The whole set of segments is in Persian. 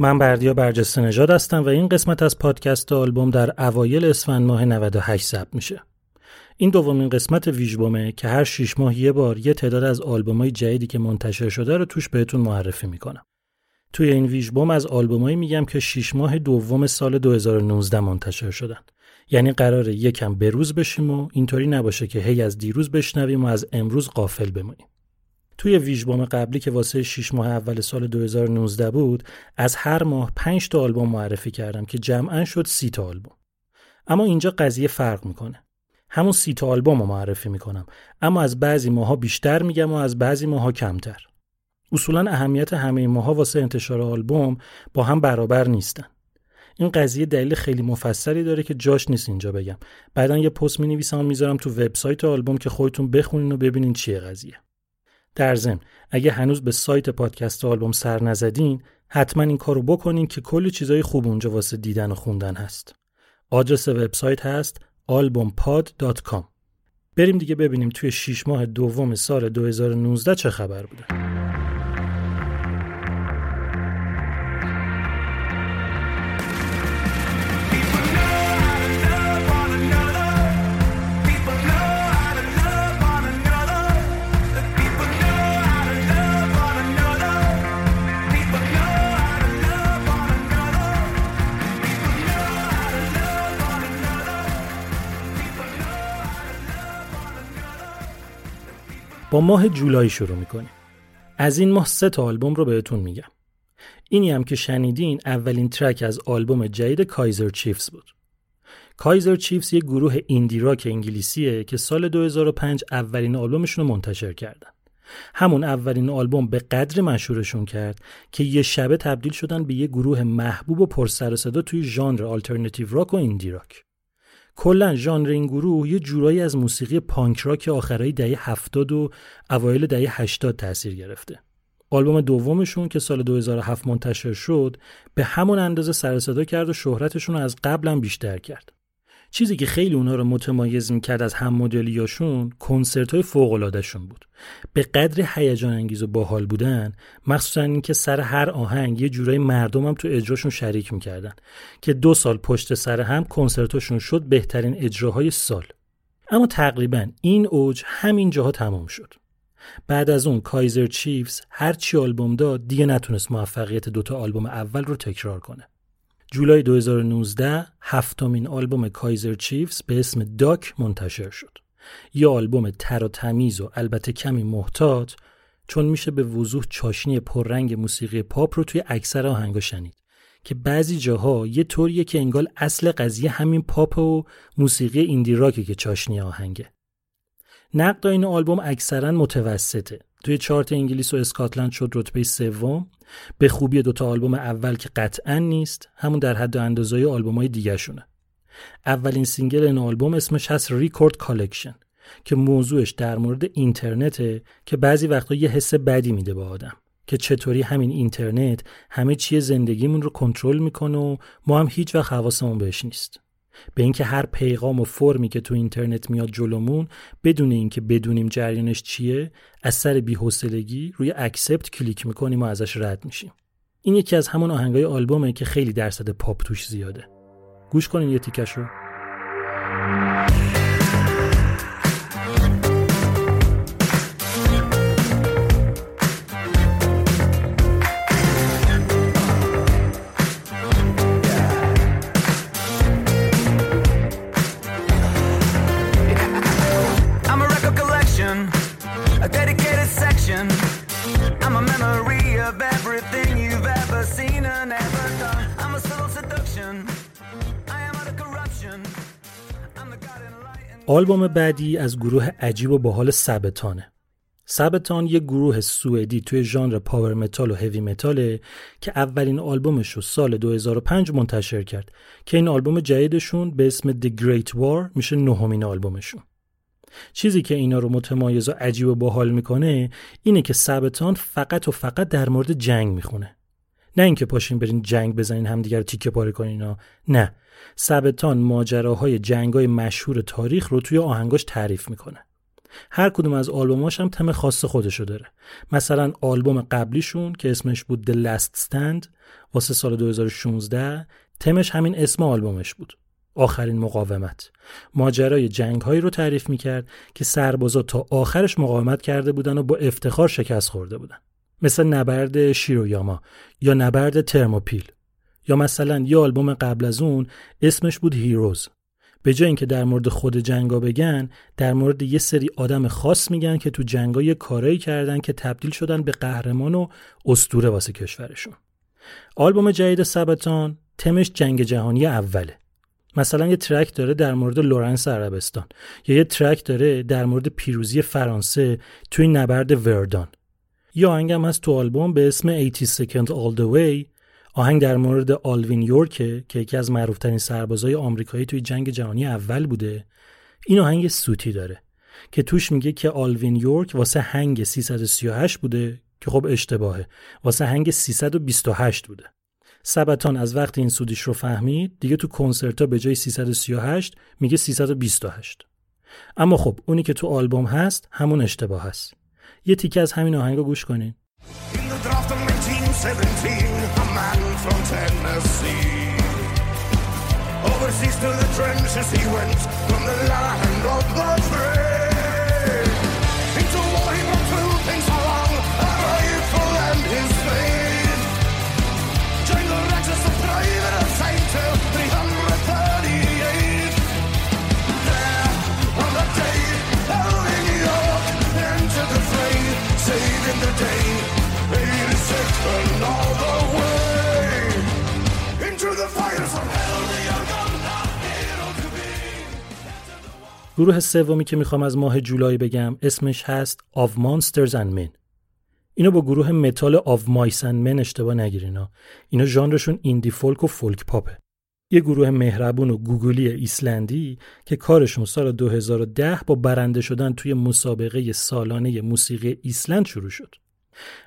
من بردیا برجسته نژاد هستم و این قسمت از پادکست آلبوم در اوایل اسفند ماه 98 ثبت میشه. این دومین قسمت ویژبومه که هر شیش ماه یه بار یه تعداد از آلبومای جدیدی که منتشر شده رو توش بهتون معرفی می‌کنم. توی این ویژبوم از آلبومایی میگم که شیش ماه دوم سال 2019 منتشر شدن. یعنی قراره یکم بروز بشیم و اینطوری نباشه که هی از دیروز بشنویم و از امروز قافل بمونیم. توی ویژبوم قبلی که واسه 6 ماه اول سال 2019 بود از هر ماه 5 تا آلبوم معرفی کردم که جمعا شد 30 تا آلبوم. اما اینجا قضیه فرق می‌کنه. همون 30 تا آلبوم رو معرفی می‌کنم. اما از بعضی ماها بیشتر میگم و از بعضی ماها کمتر. اصولا اهمیت همه ماها واسه انتشار آلبوم با هم برابر نیستن. این قضیه دلیل خیلی مفصلی داره که جاش نیست اینجا بگم. بعدا یه پست می نویسم و می‌ذارم تو وبسایت آلبوم که خودتون بخونین و ببینین چیه قضیه. در ضمن اگه هنوز به سایت پادکست آلبوم سر نزدین حتما این کارو بکنین که کلی چیزای خوب اونجا واسه دیدن و خوندن هست. آدرس وبسایت هست albumpod.com بریم دیگه ببینیم توی 6 ماه دوم سال 2019 چه خبر بوده. با ماه جولای شروع می‌کنیم. از این ماه سه تا آلبوم رو بهتون میگم. اینی هم که شنیدین اولین track از آلبوم جدید Kaiser Chiefs بود. Kaiser Chiefs یه گروه indie rock انگلیسیه که سال 2005 اولین آلبومشون رو منتشر کردن. همون اولین آلبوم به قدری مشهورشون کرد که یه شبه تبدیل شدن به یه گروه محبوب و پرسر و صدا توی ژانر alternative rock و indie rock. کلا ژانر این گروه یه جورایی از موسیقی پانک راک آخرای دهه 70 و اوایل دهه 80 تاثیر گرفته. آلبوم دومشون که سال 2007 منتشر شد به همون اندازه سر صدا کرد و شهرتشون رو از قبلا بیشتر کرد. چیزی که خیلی اونا رو متمایز می‌کرد از هم مدلیاشون کنسرت های فوق بود. به قدر هیجان انگیز و باحال بودن مخصوصا اینکه سر هر آهنگ یه جورای مردم هم تو اجراشون شریک می‌کردن که دو سال پشت سر هم کنسرتاشون شد بهترین اجراهای سال. اما تقریبا این اوج همین جاها تمام شد. بعد از اون Kaiser Chiefs هر چی آلبوم داد دیگه نتونست موفقیت دوتا آلبوم اول رو تکرار کنه. جولای 2019 هفتمین آلبوم Kaiser Chiefs به اسم Duck منتشر شد. یه آلبوم تر و تمیز و البته کمی محتاط چون میشه به وضوح چاشنی پررنگ موسیقی پاپ رو توی اکثر آهنگا شنید که بعضی جاها یه طوریه که انگار اصل قضیه همین پاپ و موسیقی indie rock ه که چاشنی آهنگه نقد این آلبوم اکثرا متوسطه توی چارت انگلیس و اسکاتلند شد رتبه سوم به خوبی دوتا آلبوم اول که قطعا نیست همون در حد و اندازه آلبوم های دیگه شونه. اولین single این آلبوم اسمش هست Record Collection که موضوعش در مورد اینترنته که بعضی وقتا یه حس بدی میده به آدم که چطوری همین اینترنت همه چیه زندگیمون رو کنترل می‌کنه و ما هم هیچ وقت حواسمون بهش نیست به اینکه هر پیغام و فرمی که تو اینترنت میاد جلومون بدون اینکه بدونیم جریانش چیه از سر بی‌حوصلگی روی accept کلیک می‌کنیم و ازش رد میشیم. این یکی از همون آهنگای آلبومه که خیلی درصد پاپ توش زیاده. گوش کنین یه تیکش آلبوم بعدی از گروه عجیب و باحال Sabaton ه. Sabaton یه گروه سوئدی توی ژانر power metal و heavy metal ه که اولین آلبومش رو سال 2005 منتشر کرد که این آلبوم جدیدشون به اسم The Great War میشه نهمین آلبومشون. چیزی که اینا رو متمایز و عجیب و باحال می‌کنه اینه که Sabaton فقط و فقط در مورد جنگ می‌خونه. نه اینکه پاشین برین جنگ بزنین همدیگه رو تیکه پاره کنین نه سبتان ماجراهای جنگای مشهور تاریخ رو توی آهنگاش تعریف می‌کنه. هر کدوم از آلبوماش هم تم خاص خودشو داره. مثلا آلبوم قبلیشون که اسمش بود The Last Stand واسه سال 2016 تمش همین اسم آلبومش بود. آخرین مقاومت. ماجرای جنگ هایی رو تعریف می‌کرد که سربازا تا آخرش مقاومت کرده بودن و با افتخار شکست خورده بودن. مثل نبرد شیرویاما یا نبرد ترموپیل. یا مثلا یه آلبوم قبل از اون اسمش بود Heroes به جای اینکه در مورد خود جنگا بگن در مورد یه سری آدم خاص میگن که تو جنگا یه کارایی کردن که تبدیل شدن به قهرمان و اسطوره واسه کشورشون. آلبوم جدید Sabaton theme ش جنگ جهانی اوله. مثلا یه track داره در مورد لورنس عربستان. یا یه track داره در مورد پیروزی فرانسه توی نبرد وردان. یا آهنگم هست تو آلبوم به اسم 80 Second All The Way آهنگ در مورد آلوین یورکه که یکی از معروفترین سربازای آمریکایی توی جنگ جهانی اول بوده این آهنگ سوتی داره که توش میگه که آلوین یورک واسه هنگ 338 بوده که خب اشتباهه. واسه هنگ 328 بوده. سبتان از وقت این سودیش رو فهمید دیگه تو کنسرتا به جای 338 میگه 328 اما خب اونی که تو آلبوم هست همون اشتباه هست. یه تیکه از همین آهنگ گوش کنین. From Tennessee. Overseas to the trenches he went from the land of the free. Into war he brought two things along, a rifle and his faith. Joined the ranks as a private assigned to 338. There, on the day, out in York, entered the fray, saving the day. 86 all the گروه سومی که می‌خوام از ماه جولای بگم اسمش هست Of Monsters and Men. اینو با گروه متال Of Mice and Men اشتباه نگیرینا اینا ژانرشون indie folk و folk pop ه. یه گروه مهربون و گوگولی ایسلندی که کارشون سال 2010 با برنده شدن توی مسابقه سالانه موسیقی ایسلند شروع شد.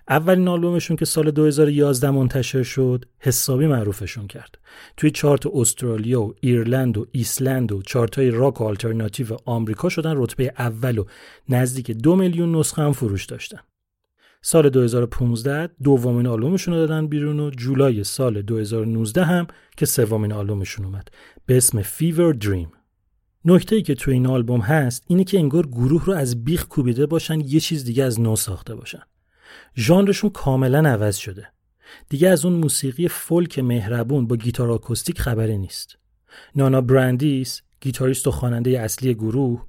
اولین آلبومشون که سال 2011 منتشر شد حسابی معروفشون کرد. توی چارت استرالیا و ایرلند و ایسلند و چارت های راک و آلترناتیو آمریکا شدن رتبه اول و نزدیک دو میلیون نسخه هم فروش داشتن. سال 2015 دومین آلبومشون رو دادن بیرون و جولای سال 2019 هم که سومین آلبومشون اومد. به اسم فیور دریم نکته ای که توی این آلبوم هست اینه که انگار گروه رو از بیخ کوبیده باشن یه چیز دیگه از نو ساخته باشن. ژانرشون کاملا عوض شده. دیگه از اون موسیقی فولک مهربون با گیتار آکوستیک خبری نیست. نانا برندیس گیتاریست و خواننده اصلی گروه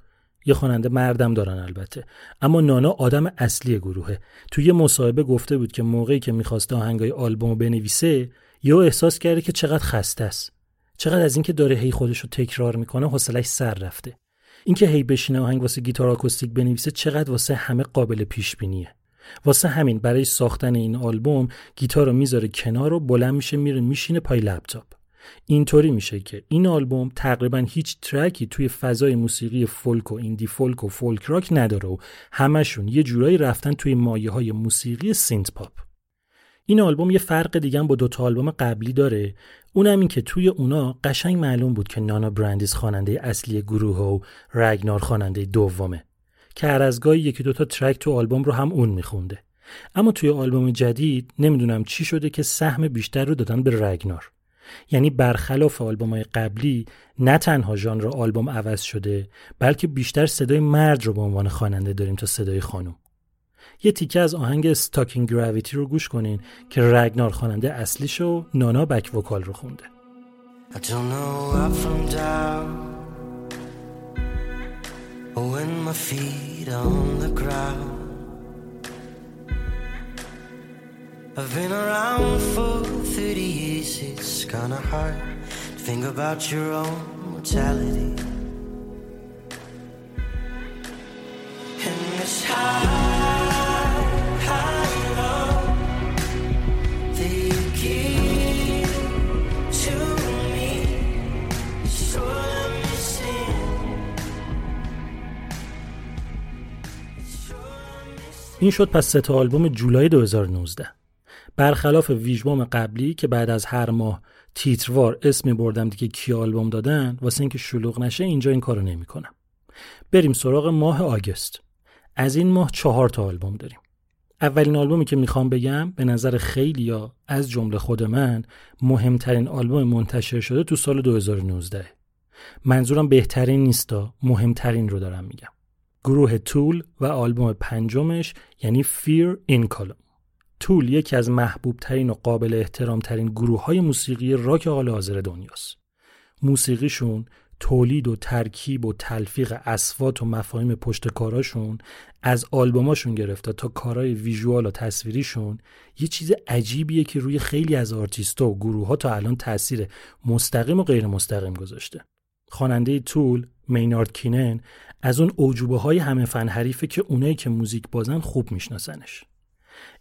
یه خواننده مردم دارن البته. اما نانا آدم اصلی گروهه. توی یه مصاحبه گفته بود که موقعی که می‌خواسته آهنگای آلبوم بنویسه یا احساس کرده که چقدر خسته است. چقدر از اینکه داره هی خودش رو تکرار می‌کنه حوصلش سر رفته. اینکه هی بشینه آهنگ واسه گیتار آکوستیک بنویسه چقدر واسه همه قابل پیش بینیه واسه همین برای ساختن این آلبوم گیتار رو می‌ذاره کنار و بلند میشه میره میشینه پای لپتاپ. اینطوری میشه که این آلبوم تقریبا هیچ track ی توی فضای موسیقی فولک و indie folk و folk rock نداره و همشون یه جورایی رفتن توی مایه های موسیقی synth-pop. این آلبوم یه فرق دیگه با دو تا آلبوم قبلی داره. اونم این که توی اونا قشنگ معلوم بود که نانا برندیس خواننده اصلی گروه و رگنار خواننده دومه. که هر از گاهی یکی دوتا track تو آلبوم رو هم اون میخونده. اما توی آلبوم جدید نمی‌دونم چی شده که سهم بیشتر رو دادن به رگنار. یعنی برخلاف آلبوم های قبلی نه تنها ژانر آلبوم عوض شده بلکه بیشتر صدای مرد رو به عنوان خواننده داریم تا صدای خانم. یه تیکه از آهنگ ستاکینگ گراویتی رو گوش کنین که رگنار خواننده اصلیش و نانا بک وکال رو خونده. I've been around for 30 years, it's kinda hard to think about your own mortality. And it's high, این شد پس سه آلبوم جولای 2019 برخلاف ویژبوم قبلی که بعد از هر ماه تیتروار اسمی بردم دیگه کی آلبوم دادن واسه اینکه شلوغ نشه اینجا این کارو نمی‌کنم. بریم سراغ ماه آگست. از این ماه چهار تا آلبوم داریم. اولین آلبومی که می‌خوام بگم به نظر خیلی یا از جمله خود من مهمترین آلبوم منتشر شده تو سال 2019 منظورم بهترین نیستا مهمترین رو دارم میگم گروه تول و آلبوم پنجمش یعنی Fear in Column تول یکی از محبوب ترین و قابل احترام ترین گروه های موسیقی راک حال حاضر دنیاست. موسیقیشون تولید و ترکیب و تلفیق اسوات و مفاهیم پشت کاراشون از آلبوماشون گرفته تا کارهای ویژوال و تصویریشون یه چیز عجیبیه که روی خیلی از آرتیستا و گروه ها تا الان تاثیر مستقیم و غیر مستقیم گذاشته. خواننده تول مینارد کینن از اون اوجوبه های همه فن حریفه که اونایی که موزیک بازن خوب میشناسنش.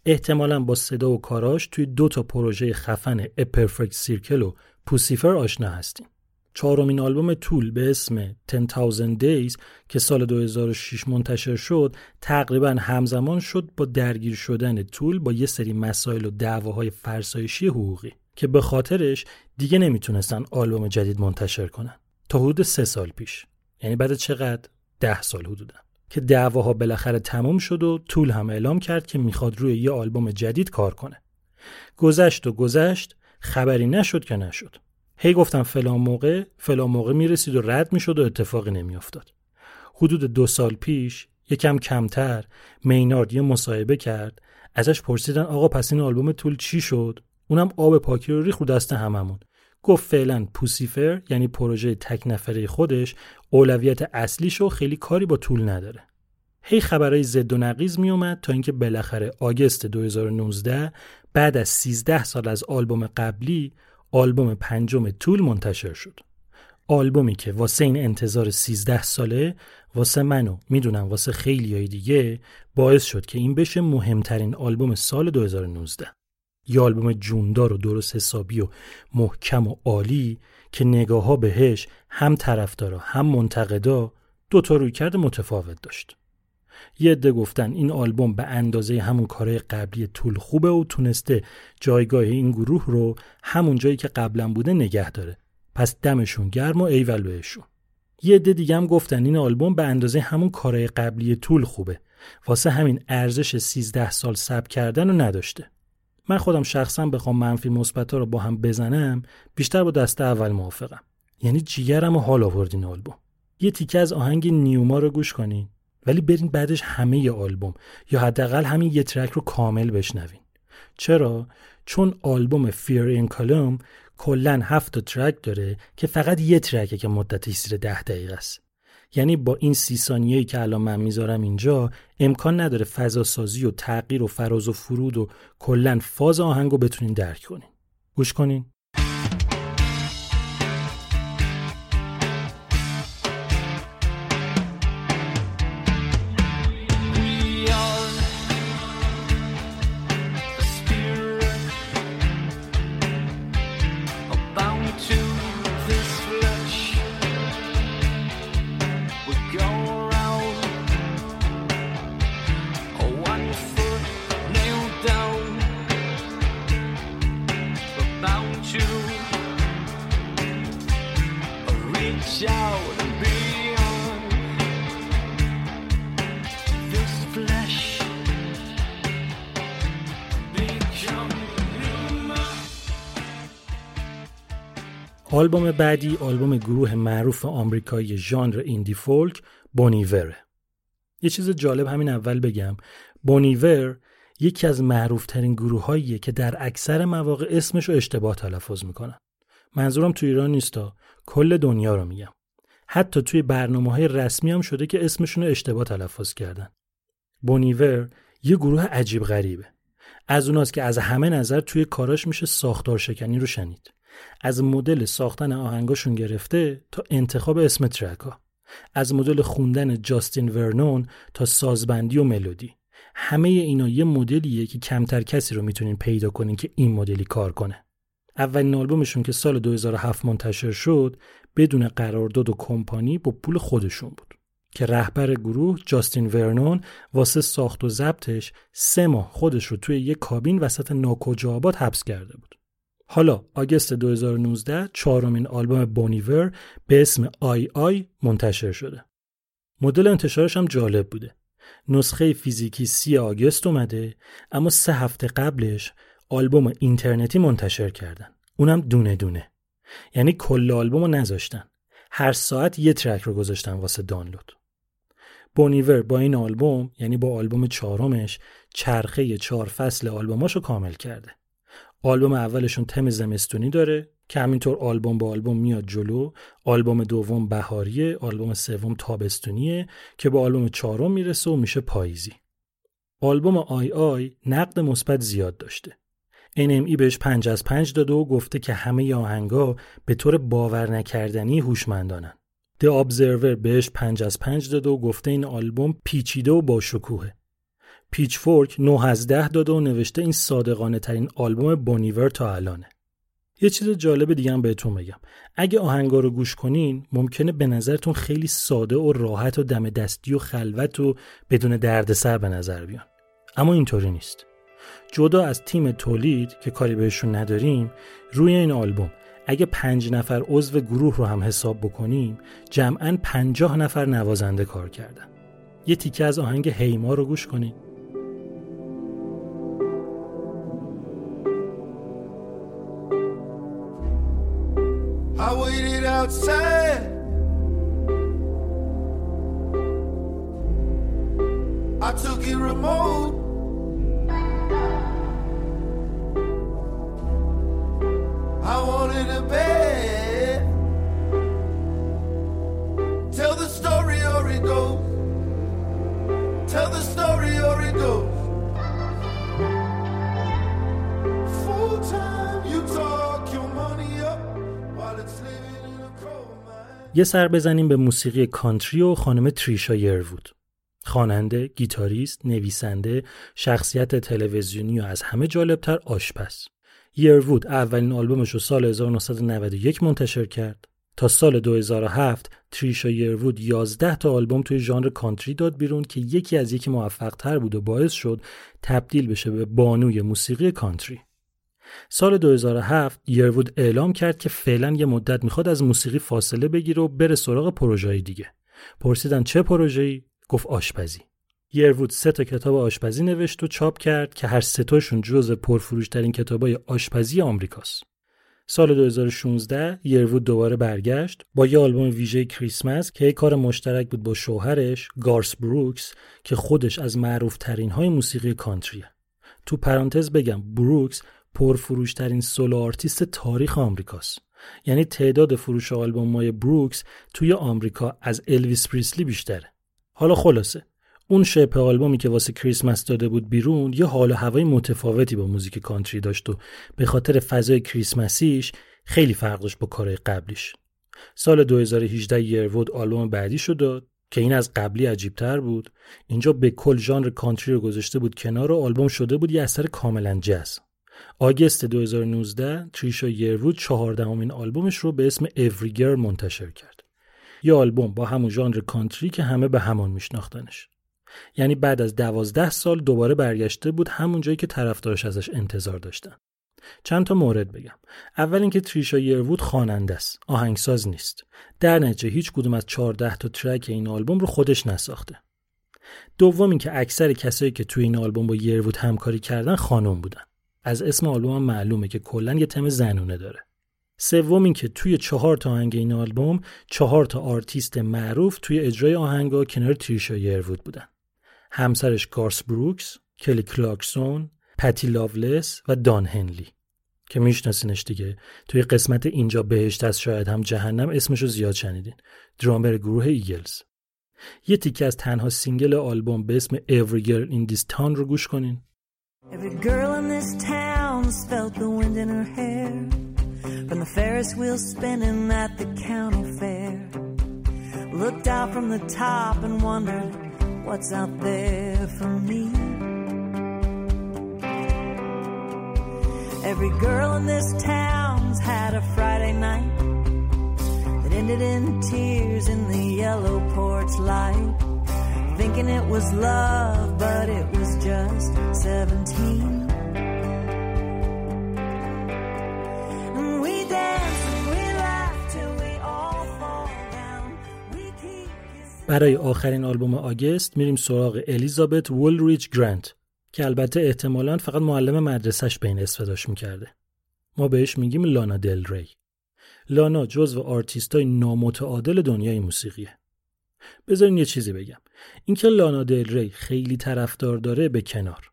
احتمالا با صدا و کاراش توی دو تا پروژه خفن A Perfect Circle و پوسیفر آشنا هستیم. چهارمین آلبوم طول به اسم 10,000 Days که سال 2006 منتشر شد تقریبا همزمان شد با درگیر شدن طول با یه سری مسائل و دعواهای فرسایشی حقوقی که به خاطرش دیگه نمی‌تونستن آلبوم جدید منتشر کنن تا حدود سه سال پیش یعنی بعد چقدر ده سال حدودا که دعواها بالاخره تموم شد و طول هم اعلام کرد که می‌خواد روی یه آلبوم جدید کار کنه. گذشت و گذشت خبری نشد که نشد. هی گفتم فلان موقع فلان موقع می‌رسید و رد می‌شد و اتفاقی نمیافتاد. حدود دو سال پیش یکم کمتر مینارد یه مصاحبه کرد ازش پرسیدن آقا پس این آلبوم طول چی شد اونم آب پاکی رو ریخ رو دست هممون گفت فعلا پوسیفر یعنی پروژه تک نفره خودش اولویت اصلیشو خیلی کاری با طول نداره. هی خبرهای زد و نقیز می اومد تا اینکه بالاخره آگست 2019 بعد از 13 سال از آلبوم قبلی آلبوم پنجم طول منتشر شد. آلبومی که واسه این انتظار 13 ساله واسه منو می‌دونم واسه خیلی های دیگه باعث شد که این بشه مهمترین آلبوم سال 2019. یه آلبوم جوندار و درست حسابی و محکم و عالی که نگاه ها بهش هم طرفدارا هم منتقدا دو تا رویکرد متفاوت داشت. یه عده گفتن این آلبوم به اندازه همون کارهای قبلی طول خوبه و تونسته جایگاه این گروه رو همون جایی که قبلا بوده نگه داره. پس دمشون گرم و ایول بهشون. یه عده دیگه هم گفتن این آلبوم به اندازه همون کارهای قبلی طول خوبه. واسه همین ارزش 13 سال سب کردن رو نداشته. من خودم شخصا بخوام منفی مثبت رو با هم بزنم بیشتر با دسته اول موافقم. یعنی جیگرم و حال آوردین آلبوم. یه تیکه از آهنگ نیوما رو گوش کنین. ولی برین بعدش همه ی آلبوم یا حداقل همین یه ترک رو کامل بشنوین. چرا؟ چون آلبوم فیر این کالوم کلا هفت ترک داره که فقط یه ترکه که مدتش زیر ده دقیقه است. یعنی با این سی ثانیه‌ای که الان من می‌ذارم اینجا امکان نداره فضا سازی و تغییر و فراز و فرود و کلا فاز آهنگ رو بتونین درک کنین. گوش کنین. بعدی آلبوم گروه معروف آمریکایی ژانر ایندی فولک بونیور یه چیز جالب همین اول بگم. بونیور یکی از معروف ترین گروه که در اکثر مواقع اسمش رو اشتباه تلفظ می‌کنن. منظورم تو ایران نیستا کل دنیا رو میگم. حتی توی برنامه های رسمی هم شده که اسمشون رو اشتباه تلفظ کردن. بونیور یه گروه عجیب غریبه. از اوناست که از همه نظر توی کاراش میشه ساختار شکنی رو شنید. از مدل ساختن آهنگاشون گرفته تا انتخاب اسم ترک از مدل خوندن جاستین ورنون تا سازبندی و ملودی. همه اینا یه مدلیه که کمتر کسی رو می‌تونین پیدا کنین که این مدلی کار کنه. اولین آلبومشون که سال 2007 منتشر شد بدون قرارداد و کمپانی با پول خودشون بود. که رهبر گروه جاستین ورنون واسه ساخت و ضبطش سه ماه خودش رو توی یه کابین وسط ناکجا آباد حبس کرده بود. حالا August 2019 چهارمین آلبوم Bon Iver به اسم i,i منتشر شده. مدل انتشارش هم جالب بوده. نسخه فیزیکی سی August اومده اما سه هفته قبلش آلبوم اینترنتی منتشر کردن. اونم دونه دونه. یعنی کل آلبوم رو نذاشتن. هر ساعت یه track رو گذاشتن واسه دانلود. Bon Iver با این آلبوم یعنی با آلبوم چهارمش چرخه چهار فصل آلبوماشو کامل کرده. آلبوم اولشون تم زمستونی داره که همینطور آلبوم با آلبوم میاد جلو آلبوم دوم بهاریه آلبوم سوم تابستونیه که با آلبوم چهارم می‌رسه و میشه پاییزی آلبوم آی آی نقد مثبت زیاد داشته NME بهش پنج از پنج داده و گفته که همه آهنگا به طور باور نکردنی هوشمندانن. The Observer بهش پنج از پنج داده و گفته این آلبوم پیچیده و با شکوهه. پیچ فورک 9 از 10 داده و نوشته این صادقانه ترین آلبوم بونیور تا الانه. یه چیز جالب دیگه هم بهتون بگم. اگه آهنگا رو گوش کنین ممکنه به نظرتون خیلی ساده و راحت و دم دستی و خلوت و بدون دردسر به نظر بیان. اما اینطوری نیست. جدا از تیم تولید که کاری بهشون نداریم روی این آلبوم اگه پنج نفر عضو گروه رو هم حساب بکنیم جمعا پنجاه نفر نوازنده کار کردن یه تیکه از آهنگ هیما رو گوش کنیم outside. I took it remote. I wanted a bed. Tell the story or it goes. Tell the story or it goes. یه سر بزنیم به موسیقی کانتری و خانم تریشا یروود. خواننده، گیتاریست، نویسنده، شخصیت تلویزیونی و از همه جالبتر آشپز. یروود اولین آلبومش رو سال 1991 منتشر کرد. تا سال 2007 تریشا یروود 11 تا آلبوم توی ژانر کانتری داد بیرون که یکی از یکی موفق تر بود و باعث شد تبدیل بشه به بانوی موسیقی کانتری. سال 2007 یروود اعلام کرد که فعلا یه مدت می‌خواد از موسیقی فاصله بگیره و بره سراغ پروژه‌ای دیگه. پرسیدن چه پروژه‌ای؟ گفت آشپزی. یروود سه تا کتاب آشپزی نوشت و چاپ کرد که هر سه تاشون جزو پرفروشترین کتابای آشپزی آمریکاست. سال 2016 یروود دوباره برگشت با یه آلبوم ویژه کریسمس که یک کار مشترک بود با شوهرش گارس بروکس که خودش از معروف ترین های موسیقی country ه. تو پرانتز بگم بروکس پرفروشترین solo artist تاریخ آمریکاست. یعنی تعداد فروش آلبوم بروکس توی آمریکا از الویس پریسلی بیشتره. حالا خلاصه اون شپ آلبومی که واسه کریسمس داده بود بیرون یه حال و هوای متفاوتی با موزیک country داشت و به خاطر فضای کریسمسیش خیلی فرق داشت با کارهای قبلیش. سال 2018 یروود آلبوم بعدی شد داد که این از قبلی عجیبتر بود اینجا به کل ژانر کانتری رو گذاشته بود کنار و آلبوم شده بود یه اثر کاملا جز آگست 2019 تریشا یروود چهاردهمین آلبومش رو به اسم Every Girl منتشر کرد. یه آلبوم با همون ژانر کانتری که همه به همان میشناختنش. یعنی بعد از دوازده سال دوباره برگشته بود همون جایی که طرفدارش ازش انتظار داشتن. چند تا مورد بگم. اول اینکه تریشا یروود خواننده است. آهنگساز نیست. در نتیجه هیچ کدوم از 14 تا track این آلبوم رو خودش نساخته. دوم اینکه اکثر کسایی که توی این آلبوم با یروود همکاری کردن خانم بودن. از اسم آلبوم معلومه که کلا یه تم زنونه داره. سوم اینکه توی چهار تا آهنگ این آلبوم چهار تا آرتیست معروف توی اجرای آهنگا کنار تریشا یروود بودن. همسرش گارس بروکس، کلی کلارکسون، پتی لاولس و دان هنلی. که میشناسینش دیگه توی قسمت اینجا بهشت از شاید هم جهنم اسمشو زیاد شنیدین. درامر گروه Eagles. یه تیکه از تنها single آلبوم به اسم Every Girl in This Town رو گوش کنین. Every girl in this town felt the wind in her hair. From the Ferris wheel spinning at the county fair. Looked out from the top and wondered what's out there for me? Every girl in this town's had a Friday night that ended in tears in the yellow porch light. Thinking it was love, but it was just 17. برای آخرین آلبوم August میریم سراغ الیزابت وولریچ گرانت که البته احتمالا فقط معلم مدرسهش به این اسم صداش می‌کرده. ما بهش میگیم لانا دل ری. لانا جزو آرتیستای نامتعادل دنیای موسیقیه. بذارین یه چیزی بگم. اینکه لانا دل ری خیلی طرفدار داره به کنار.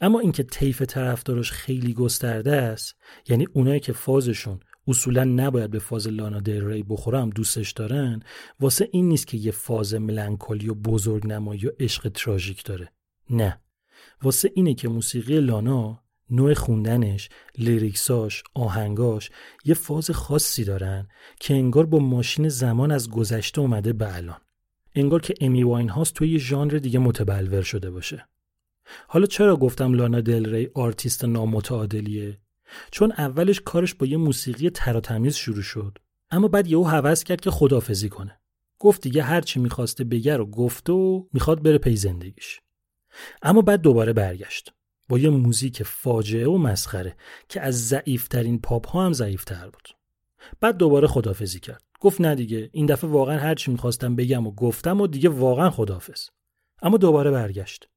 اما اینکه طیف طرفدارش خیلی گسترده است یعنی اونایی که فازشون اصولا نباید به فاز لانا دل ری بخوره دوستش دارن واسه این نیست که یه فاز melancholy و بزرگ نمایی و عشق تراژیک داره نه واسه اینه که موسیقی لانا نوع خوندنش، lyrics اش، آهنگاش یه فاز خاصی دارن که انگار با ماشین زمان از گذشته اومده به الان. انگار که امی واین هاوسه توی یه ژانر دیگه متبلور شده باشه. حالا چرا گفتم لانا دل ری آرتیست نامتعادلیه؟ چون اولش کارش با یه موسیقی تراتمیز شروع شد اما بعد یهو هوس کرد که خدافزی کنه. گفت دیگه هرچی می‌خواسته بگه رو گفته و می‌خواد بره پی زندگیش. اما بعد دوباره برگشت با یه موزیک فاجعه و مسخره که از ضعیفترین پاپ ها هم ضعیفتر بود بعد دوباره خدافزی کرد گفت نه دیگه این دفعه واقعا هر چی می‌خواستم بگم و گفتم و دیگه واقعا خدافز اما دوباره برگشت.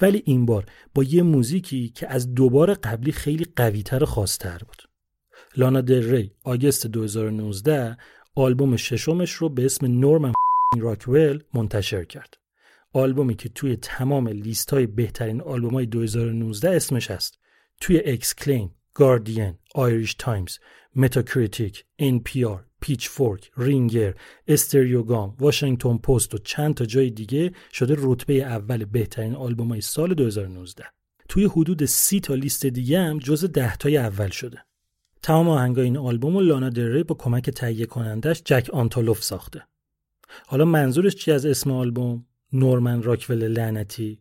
ولی این بار با یه موزیکی که از دوباره قبلی خیلی قویتر و خاصتر بود. لانا دل ری August 2019 آلبوم ششمش رو به اسم Norman Rockwell منتشر کرد. آلبومی که توی تمام لیست های بهترین آلبوم های 2019 اسمش هست. توی Exclaim، Guardian، Irish Times، Metacritic، NPR، Pitchfork، Ringer، Stereogum، Washington Post و چند تا جای دیگه شده رتبه اول بهترین آلبوم های سال 2019 توی حدود سی تا لیست دیگه هم جز ده تای اول شده. تمام آهنگای این آلبوم و لانا دل ری با کمک تهیه کنندش جک آنتونوف ساخته. حالا منظورش چی از اسم آلبوم؟ نورمن راکول لعنتی.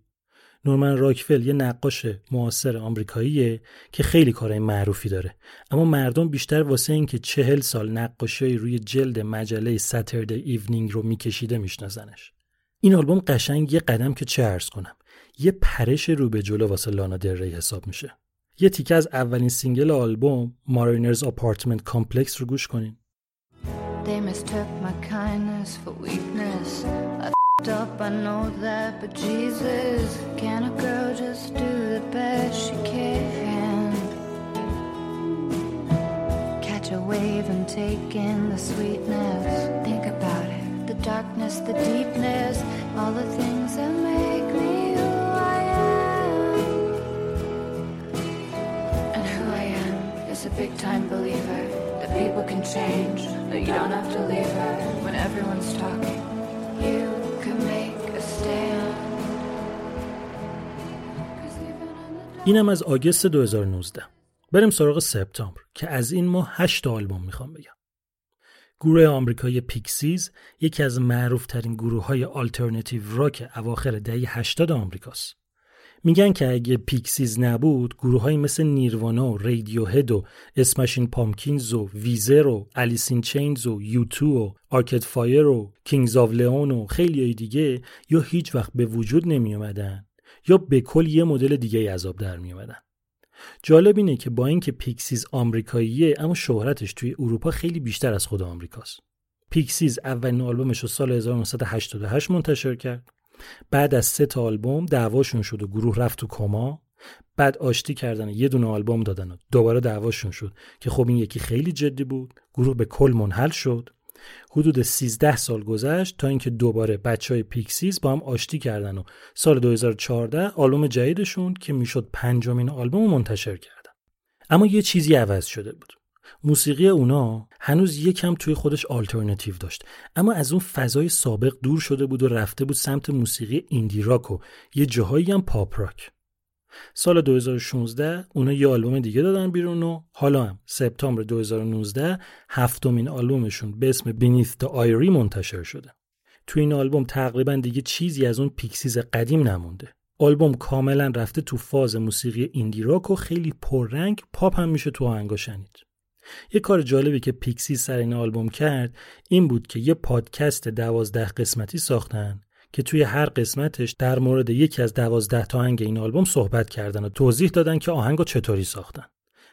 نورمن راکول یه نقاش معاصر آمریکاییه که خیلی کارهای معروفی داره. اما مردم بیشتر واسه اینکه چهل سال نقاشی روی جلد مجله Saturday Evening رو میکشیده میشناسنش. این آلبوم قشنگ یه قدم که چه عرض کنم یه پرش رو به جلو واسه لانا ری حساب میشه. یه تیکه از اولین single آلبوم Mariners Apartment Complex رو گوش کنین. Up, I know that, but Jesus, can a girl just do the best she can? Catch a wave and take in the sweetness. Think about it the darkness, the deepness, all the things that make me who I am. And who I am is a big time believer that people can change, that you don't have to leave her when everyone's talking. You اینم از آگست 2019 بریم سراغ سپتامبر که از این ماه هشت آلبوم می‌خوام بگم گروه آمریکایی Pixies یکی از معروفترین گروه های alternative rock اواخر دهه 80 آمریکاست. میگن که اگه Pixies نبود گروه های مثل Nirvana و Radiohead و Smashing Pumpkins و Weezer و Alice in Chains و U2 و Arcade Fire و Kings of Leon و خیلی دیگه یا هیچ وقت به وجود نمی اومدن یا به کل یه مدل دیگه از آب در می اومدن. جالب اینه که با اینکه Pixies آمریکاییه اما شهرتش توی اروپا خیلی بیشتر از خود آمریکاست. Pixies اولین آلبومش رو سال 1988 منتشر کرد. بعد از سه تا آلبوم دعواشون شد و گروه رفت تو کما. بعد آشتی کردن یه دونه آلبوم دادن و دوباره دعواشون شد که خب این یکی خیلی جدی بود. گروه به کل منحل شد. حدود 13 سال گذشت تا اینکه دوباره بچه های Pixies با هم آشتی کردن و سال 2014 آلبوم جدیدشون که می‌شد پنجمین آلبوم منتشر کردن اما یه چیزی عوض شده بود موسیقی اونا هنوز یکم توی خودش آلترناتیو داشت اما از اون فضای سابق دور شده بود و رفته بود سمت موسیقی indie rock و یه جاهایی هم pop rock سال 2016 اونا یه آلبوم دیگه دادن بیرون و حالا هم سپتامبر 2019 هفتمین آلبومشون به اسم Beneath the Eyrie منتشر شده. تو این آلبوم تقریبا دیگه چیزی از اون Pixies قدیم نمونده. آلبوم کاملا رفته تو فاز موسیقی indie rock و خیلی پررنگ پاپ هم میشه تو آهنگا شنید. یه کار جالبی که پیکسیز سر این آلبوم کرد این بود که یه پادکست دوازده قسمتی ساختن که توی هر قسمتش در مورد یکی از دوازده تا آهنگ این آلبوم صحبت کردن و توضیح دادن که آهنگ چطوری ساختن.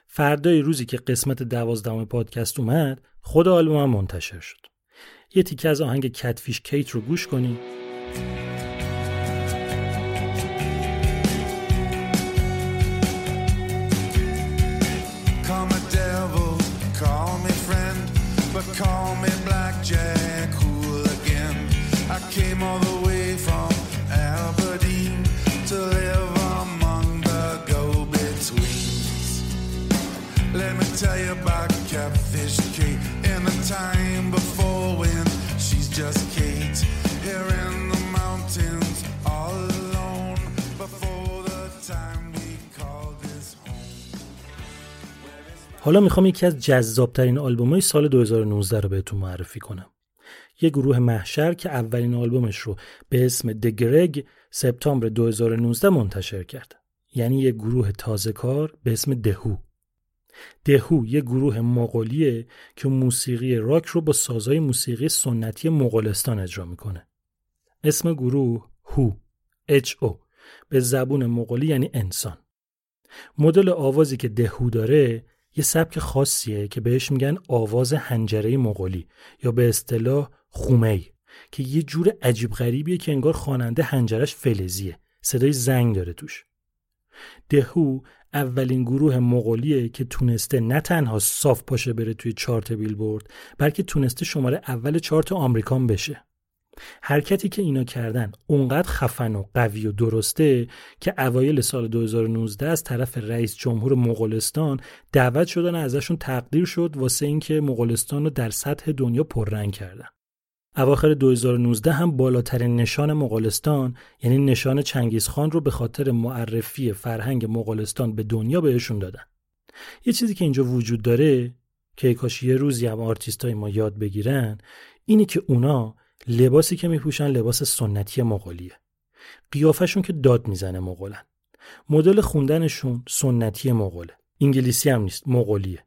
فردای روزی که قسمت دوازدهم پادکست اومد خود آلبوم هم منتشر شد. یه تیکه از آهنگ کتفیش کیت رو گوش کنید. حالا می‌خوام یکی از جذابترین های سال 2019 رو بهتون معرفی کنم. یه گروه محشر که اولین آلبومش رو به اسم دگرگ سپتامبر 2019 منتشر کرد. یعنی یه گروه تازه کار به اسم دهو. دهو یه گروه مغولیه که موسیقی راک رو با سازهای موسیقی سنتی مغولستان اجرا می‌کنه. اسم گروه هو H-O به زبون مغولی یعنی انسان. مدل آوازی که دهو داره یه سبک خاصیه که بهش میگن آواز هنجره مغولی یا به اصطلاح خومی که یه جور عجیب غریبیه که انگار خواننده هنجرش فلزیه صدای زنگ داره توش. دهو اولین گروه مغولیه که تونسته نه تنها صاف پاشه بره توی چارت بیلبورد بلکه تونسته شماره اول چارت آمریکان بشه. حرکتی که اینا کردن اونقدر خفن و قوی و درسته که اوایل سال 2019 از طرف رئیس جمهور مغولستان دعوت شدن ازشون تقدیر شد واسه اینکه مغولستان رو در سطح دنیا پررنگ کردن. اواخر 2019 هم بالاترین نشان مغولستان یعنی نشان چنگیزخان رو به خاطر معرفی فرهنگ مغولستان به دنیا بهشون دادن. یه چیزی که اینجا وجود داره که کاش یه روزی هم آرتیست ما یاد بگیرن اینه که اونا لباسی که میپوشن لباس سنتی مغولیه. قیافشون که داد می‌زنه مغولن. مدل خوندنشون سنتی مغوله. انگلیسی هم نیست مغولیه.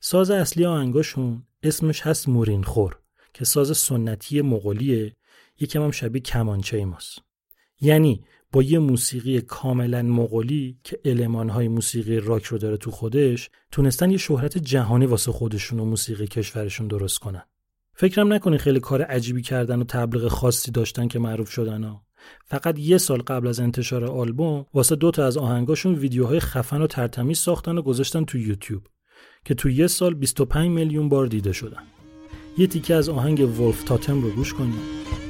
ساز اصلی آهنگاشون اسمش هست مورین خور که ساز سنتی مغولیه یکم هم شبیه کمانچه ماست. یعنی با یه موسیقی کاملا مغولی که المانهای موسیقی راک رو داره تو خودش تونستن یه شهرت جهانی واسه خودشون و موسیقی کشورشون درست کنن. فکرم نکنی خیلی کار عجیبی کردن و تبلیغ خاصی داشتن که معروف شدن ها. فقط یه سال قبل از انتشار آلبوم واسه دوتا از آهنگاشون ویدیوهای خفن و ترتمیز ساختن و گذاشتن تو یوتیوب که تو یه سال 25 میلیون بار دیده شدن. یه تیکه از آهنگ ولف تاتم رو گوش کنید.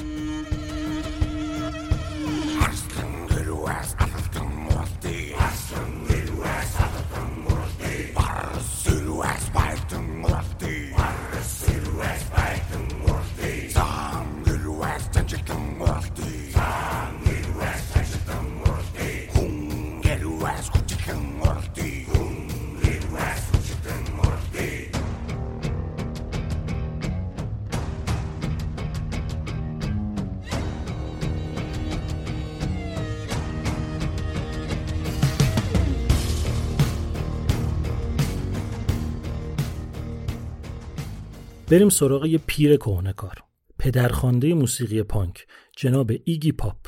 بریم سراغ یه پیر کهنه‌کار. پدرخوانده موسیقی پانک جناب ایگی پاپ.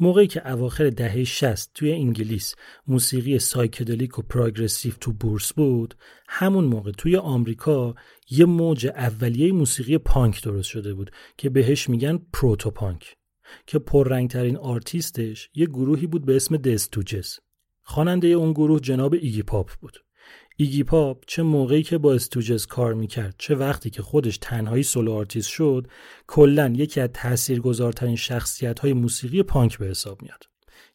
موقعی که اواخر دهه 60 توی انگلیس موسیقی psychedelic و progressive تو بورس بود همون موقع توی آمریکا یه موج اولیه موسیقی پانک درست شده بود که بهش میگن proto punk که پررنگترین آرتیستش یه گروهی بود به اسم The Stooges خواننده اون گروه جناب ایگی پاپ بود. ایگی پاپ چه موقعی که با Stooges کار می‌کرد چه وقتی که خودش تنهایی سولو آرتیست شد کلا یکی از تاثیرگذارترین شخصیت های موسیقی پانک به حساب میاد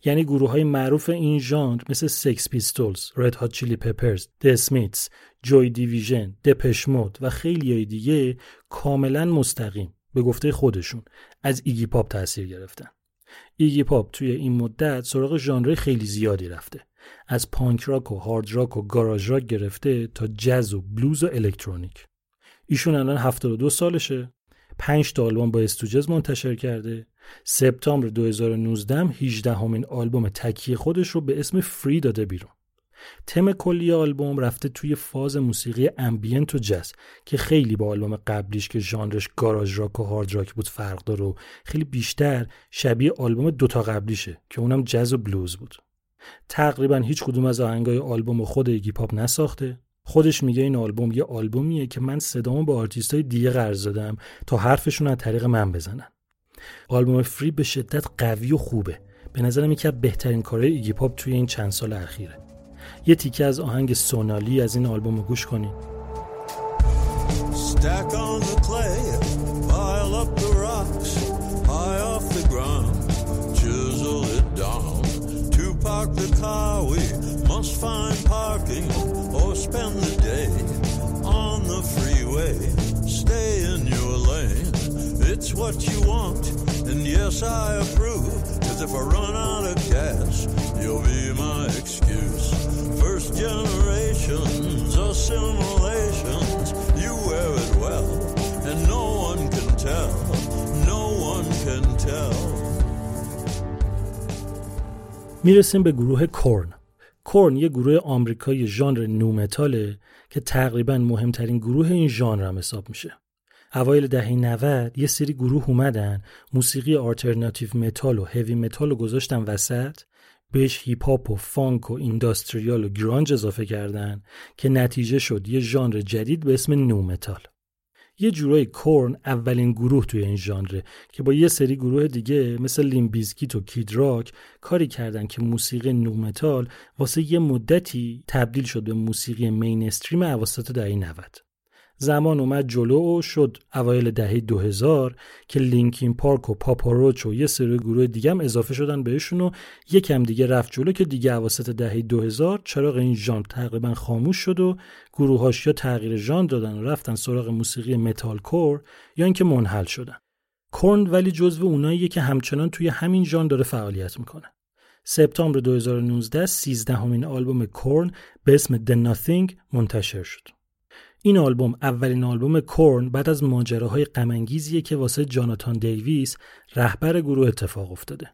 یعنی گروه های معروف این ژانر مثل Sex Pistols، Red Hot Chili Peppers، The Smiths، Joy Division، Depeche Mode و خیلی های دیگه کاملا مستقیم به گفته خودشون از ایگی پاپ تاثیر گرفتن. ایگی پاپ توی این مدت سراغ ژانر خیلی زیادی رفته. از punk rock و hard rock و garage rock گرفته تا جز و بلوز و الکترونیک. ایشون الان 72 سالشه. 5 تا آلبوم با Stooges منتشر کرده. سپتامبر 2019 18 همین آلبوم تکی خودش رو به اسم Free داده بیرون. تم کلی آلبوم رفته توی فاز موسیقی ambient و جز که خیلی با آلبوم قبلیش که ژانرش garage rock و hard rock بود فرق داره و خیلی بیشتر شبیه آلبوم دوتا قبلیشه که اونم جز و بلوز بود. تقریبا هیچ کدوم از آهنگای آلبوم خود ایگی پاپ نساخته. خودش میگه این آلبوم یه آلبومیه که من صدامو به آرتیستای دیگه قرض دادم تا حرفشون از طریق من بزنن. آلبوم Free به شدت قوی و خوبه. به نظرم یکی از بهترین کارهای ایگی پاپ توی این چند سال اخیره. یه تیکه از آهنگ Sonali از این آلبوم رو گوش کنید park the car, we must find parking or spend the day on the freeway. Stay in your lane, it's what you want, and yes, I approve. Cause if I run out of gas, you'll be my excuse. First generations assimilations, you wear it well, and no one can tell, no one can tell. می‌رسیم به گروه Korn. Korn یه گروه آمریکایی ژانر nu metal ه که تقریبا مهمترین گروه این ژانر هم حساب میشه. اوایل دهه 90 یه سری گروه اومدن موسیقی alternative metal و heavy metal رو گذاشتن وسط بهش hip hop و فانک و industrial و grunge اضافه کردن که نتیجه شد یه ژانر جدید به اسم nu metal یه جورایی Korn اولین گروه توی این ژانره که با یه سری گروه دیگه مثل Limp Bizkit و Kid Rock کاری کردن که موسیقی nu metal واسه یه مدتی تبدیل شد به موسیقی mainstream اواسط دهه 90 زمان اومد جلو و شد اوایل دهه 2000 که Linkin Park و Papa Roach و یه سری گروه دیگه هم اضافه شدن بهشون و یکم دیگه رفت جلو که دیگه اواسط دهه 2000 چراغ این ژانر تقریبا خاموش شد و گروهاش یا تغییر ژانر دادن و رفتن سراغ موسیقی metalcore یا اینکه منحل شدن Korn ولی جزو اوناییه که همچنان توی همین ژانر داره فعالیت می‌کنه سپتامبر 2019 13 همین آلبوم Korn به اسم The Nothing منتشر شد. این آلبوم اولین آلبوم Korn بعد از ماجراهای غمانگیزیه که واسه جاناتان دیویس رهبر گروه اتفاق افتاده.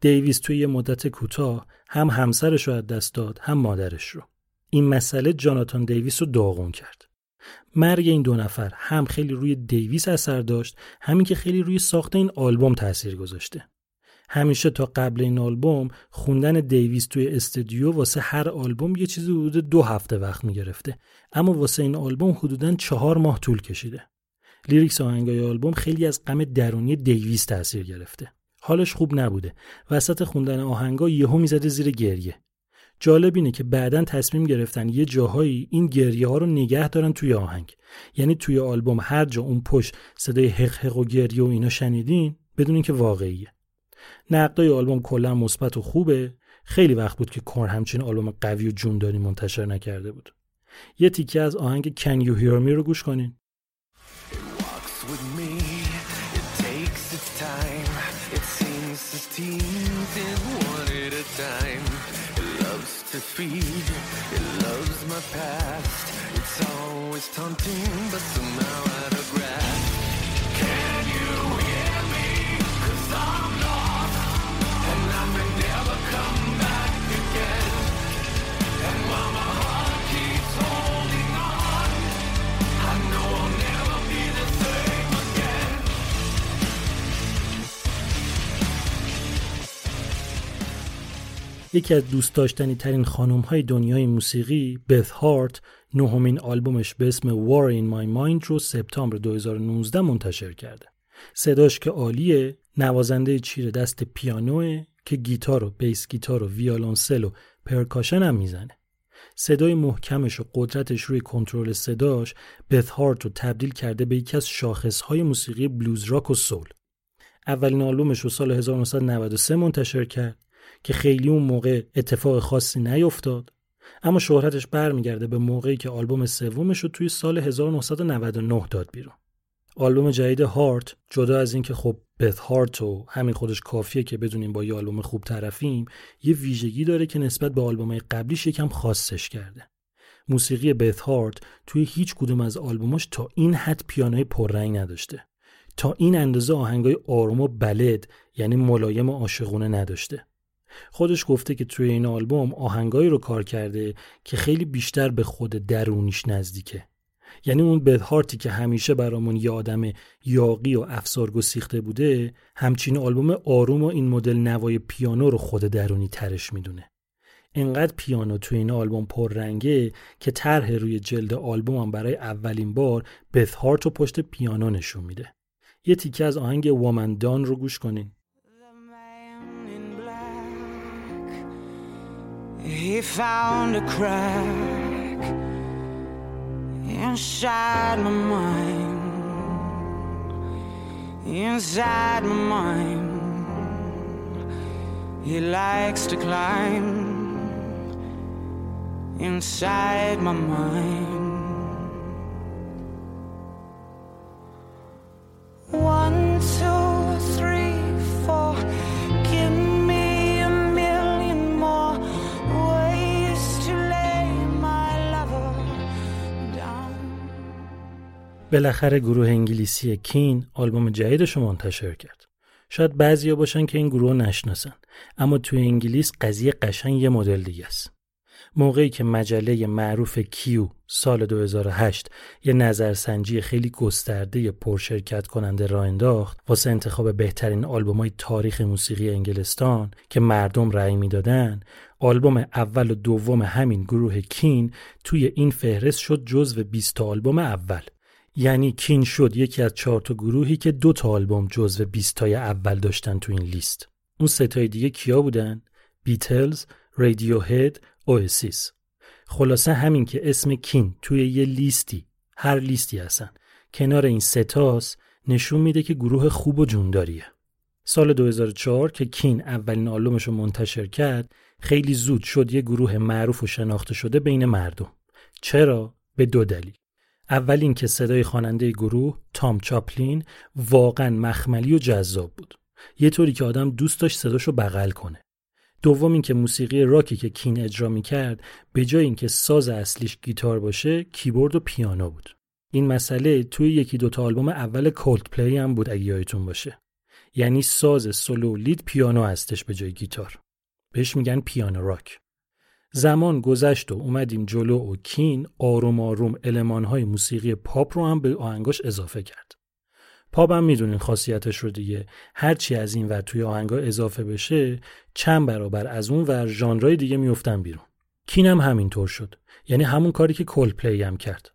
دیویس توی یه مدت کوتاه هم همسرش رو از دست داد هم مادرش رو. این مسئله جاناتان دیویس رو داغون کرد. مرگ این دو نفر هم خیلی روی دیویس اثر داشت همین که خیلی روی ساخت این آلبوم تاثیر گذاشته. همیشه تا قبل این آلبوم خوندن دیویس توی استودیو واسه هر آلبوم یه چیزی حدود دو هفته وقت می‌گرفته. اما واسه این آلبوم حدودا چهار ماه طول کشیده. lyrics آهنگای آلبوم خیلی از غم درونی دیویس تاثیر گرفته. حالش خوب نبوده. وسط خوندن آهنگا یهو می‌زده زیر گریه. جالب اینه که بعدا تصمیم گرفتن یه جاهایی این گریه ها رو نگه دارن توی آهنگ. یعنی توی آلبوم هر جا اون پشت صدای حق حق و گریه و اینا شنیدین بدون اینکه واقعیه. نقدای آلبوم کلا مثبت و خوبه. خیلی وقت بود که کور همچین آلبوم قوی و جونداری منتشر نکرده بود. یه تیکه از آهنگ Can You Hear Me رو گوش کنین. یکی از دوست داشتنی ترین خانوم های دنیای موسیقی بث هارت نهمین آلبومش به اسم War in My Mind رو سپتامبر 2019 منتشر کرده. صداش که عالیه نوازنده چیره دست پیانوه که گیتار و bass گیتار و ویالونسل و percussion هم می‌زنه. صدای محکمش و قدرتش روی کنترل صداش بث هارت رو تبدیل کرده به یکی از شاخصهای موسیقی blues rock و soul. اولین آلبومش رو سال 1993 منتشر کرد که خیلی اون موقع اتفاق خاصی نیفتاد اما شهرتش برمیگرده به موقعی که آلبوم سومش رو توی سال 1999 داد بیرون. آلبوم جدید هارت جدا از اینکه خب بث هارت و همین خودش کافیه که بدونیم با یه آلبوم خوب طرفیم یه ویژگی داره که نسبت به آلبومهای قبلیش یکم خاصش کرده. موسیقی بث هارت توی هیچ کدوم از آلبوماش تا این حد پیانوی پررنگ نداشته. تا این اندازه آهنگای آروم و بلد یعنی ملایم و عاشقونه نداشته. خودش گفته که توی این آلبوم آهنگایی رو کار کرده که خیلی بیشتر به خود درونیش نزدیکه. یعنی اون بدهارتی که همیشه برامون یه آدم یاقی و افسار گسیخته بوده همچین آلبوم آروم و این مدل نوای پیانو رو خود درونی ترش می‌دونه. انقدر پیانو تو این آلبوم پررنگه که طرح روی جلد آلبوم هم برای اولین بار بث هارت رو پشت پیانو نشون میده. یه تیکه از آهنگ وامندان رو گوش کنین. He found a crack inside my mind. Inside my mind. He likes to climb inside my mind. One, two, three, four. بالاخره گروه انگلیسی کین آلبوم جدیدش رو منتشر کرد. شاید بعضیا باشن که این گروه نشناسن اما توی انگلیس قضیه قشنگ یه مدل دیگه است. موقعی که مجله معروف کیو سال 2008 یه نظرسنجی خیلی گسترده پرشرکت کننده را انداخت واسه انتخاب بهترین آلبومای تاریخ موسیقی انگلستان که مردم رأی می‌دادن آلبوم اول و دوم همین گروه کین توی این فهرست شد جزو 20 آلبوم اول یعنی کین شد یکی از چهار تا گروهی که دو تا آلبوم جزو 20 تای اول داشتن تو این لیست. اون سه تای دیگه کیا بودن؟ بیتلز رادیو هد اوسیس خلاصه همین که اسم کین توی یه لیستی هر لیستی هستن. کنار این ستاس نشون میده که گروه خوب و جونداریه. سال 2004 که کین اولین آلبومش رو منتشر کرد خیلی زود شد یه گروه معروف و شناخته شده بین مردم. چرا؟ به دو دلیل. اول اینکه صدای خواننده گروه تام چاپلین واقعا مخملی و جذاب بود. یه طوری که آدم دوست داشت صداشو بغل کنه. دوم اینکه موسیقی راکی که Keane اجرا می‌کرد به جای اینکه ساز اصلیش گیتار باشه کیبورد و پیانو بود. این مسئله توی یکی دوتا آلبوم اول Coldplay هم بود اگه یادتون باشه. یعنی ساز solo lead پیانو هستش به جای گیتار. بهش میگن piano rock. زمان گذشت و اومدیم جلو و Keane آروم آروم المانهای موسیقی پاپ رو هم به آهنگاش اضافه کرد. پاپ هم می‌دونین خاصیتش رو دیگه. هرچی از این ور توی آهنگا اضافه بشه چند برابر از اون ور ژانرهای دیگه میفتن بیرون. Keane هم همینطور شد. یعنی همون کاری که Coldplay هم کرد.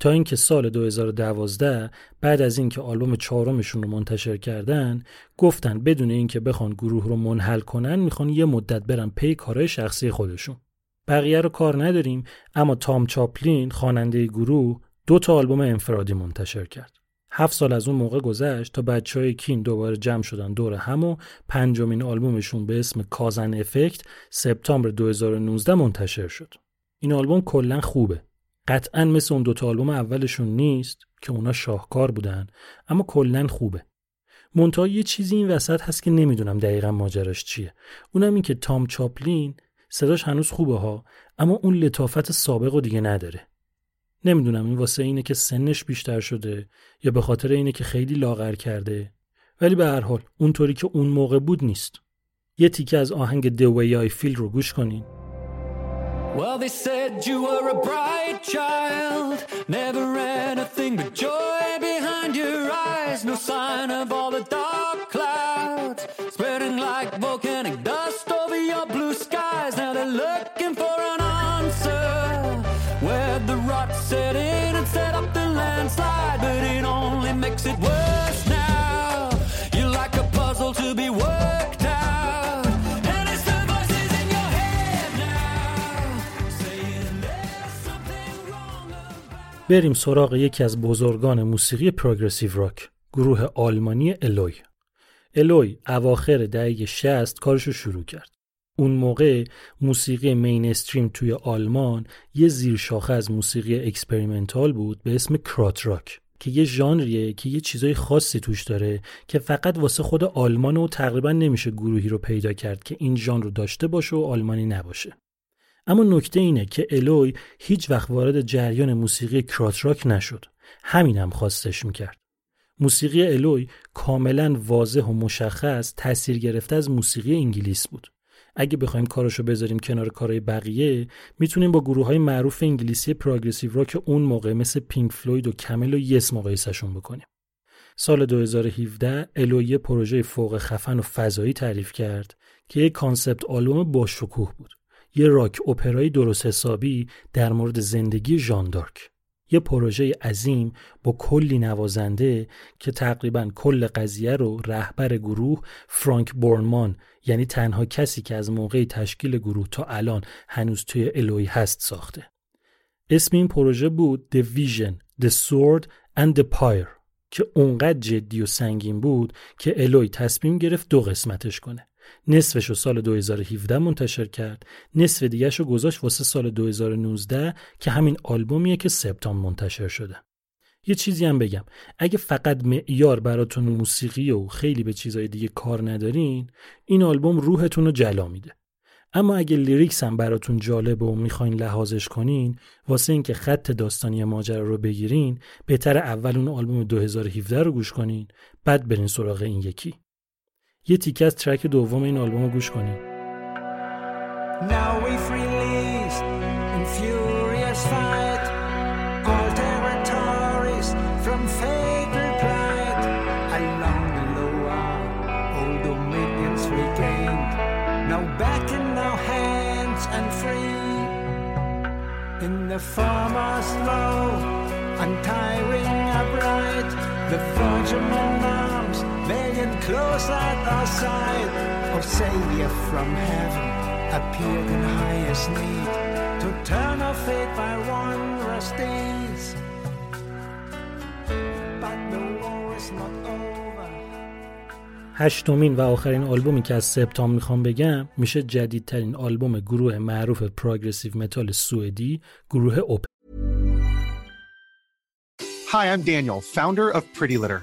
تا اینکه سال 2012 بعد از اینکه آلبوم چهارمشون رو منتشر کردن گفتن بدون اینکه بخوان گروه رو منحل کنن می‌خوان یه مدت برن پی کارهای شخصی خودشون. بقیه رو کار نداریم اما تام چاپلین خواننده گروه دو تا آلبوم انفرادی منتشر کرد هفت سال از اون موقع گذشت تا بچه های کین دوباره جمع شدن دور هم و پنجمین آلبومشون به اسم کازن افکت سپتامبر 2019 منتشر شد. این آلبوم کلا خوبه. قطعا مثل اون دوتا آلبوم اولشون نیست که اونا شاهکار بودن اما کلا خوبه. منتها یه چیزی این وسط هست که نمی‌دونم دقیقا ماجراش چیه. اونم این که تام چاپلین صداش هنوز خوبه ها اما اون لطافت سابق دیگه نداره. نمی‌دونم این واسه اینه که سنش بیشتر شده یا به خاطر اینه که خیلی لاغر کرده. ولی به هر حال اونطوری که اون موقع بود نیست. یه تیکه از آهنگ The Way I رو گوش کنین. Well, they said you were a bright child, never anything but joy. بریم سراغ یکی از بزرگان موسیقی progressive rock گروه آلمانی Eloy. Eloy اواخر دهه 60 کارشو شروع کرد. اون موقع موسیقی mainstream توی آلمان یه زیرشاخه از موسیقی experimental بود به اسم krautrock که یه ژانریه که یه چیزای خاصی توش داره که فقط واسه خود آلمان و تقریبا نمیشه گروهی رو پیدا کرد که این ژانر رو داشته باشه و آلمانی نباشه. اما نکته اینه که الوی هیچ وقت وارد جریان موسیقی کرات راک نشد. همین هم خواستش می‌کرد. موسیقی الوی کاملا واضح و مشخص تاثیر گرفته از موسیقی انگلیس بود. اگه بخوایم کارشو بذاریم کنار کارهای بقیه می‌تونیم با گروه های معروف انگلیسی پروگرسیو راک اون موقع مثل پینک فلوید و کمل و یس مقایسهشون بکنیم. سال 2017 الو یه پروژه فوق خفن و فضایی تعریف کرد که یک concept album با شکوه بود. یه rock opera ی درست حسابی در مورد زندگی ژان دارک یه پروژه عظیم با کلی نوازنده که تقریبا کل قضیه رو رهبر گروه فرانک بورنمان یعنی تنها کسی که از موقع تشکیل گروه تا الان هنوز توی Eloy هست ساخته. اسم این پروژه بود The Vision, The Sword and the Pyre که اونقدر جدی و سنگین بود که الوی تصمیم گرفت دو قسمتش کنه. نصفش رو سال 2017 منتشر کرد. نصف دیگهش رو گذاشت واسه سال 2019 که همین آلبومیه که سپتامبر منتشر شده. یه چیزی هم بگم. اگه فقط معیار براتون موسیقی و خیلی به چیزهای دیگه کار ندارین این آلبوم روحتون رو جلا میده. اما اگه لیریکس هم براتون جالبه و می‌خواین لحاظش کنین واسه اینکه خط داستانی ماجرا رو بگیرین بهتر اول اون آلبوم 2017 رو گوش کنین بعد برین سراغ این یکی. یه تیکه از ترک دوم این آلبوم رو گوش کنیم and foremost row, untiring upright, the Virgin arms, valiant close at our side. Our Savior from heaven appeared in highest need to turn our fate by wondrous deeds. But the war is not over. هشتمین و آخرین آلبومی که از سپتامبر می‌خوام بگم میشه جدیدترین آلبوم گروه معروف پروگرسیو متال سوئدی گروه اوپ Hi, I'm Daniel, founder of Pretty Litter.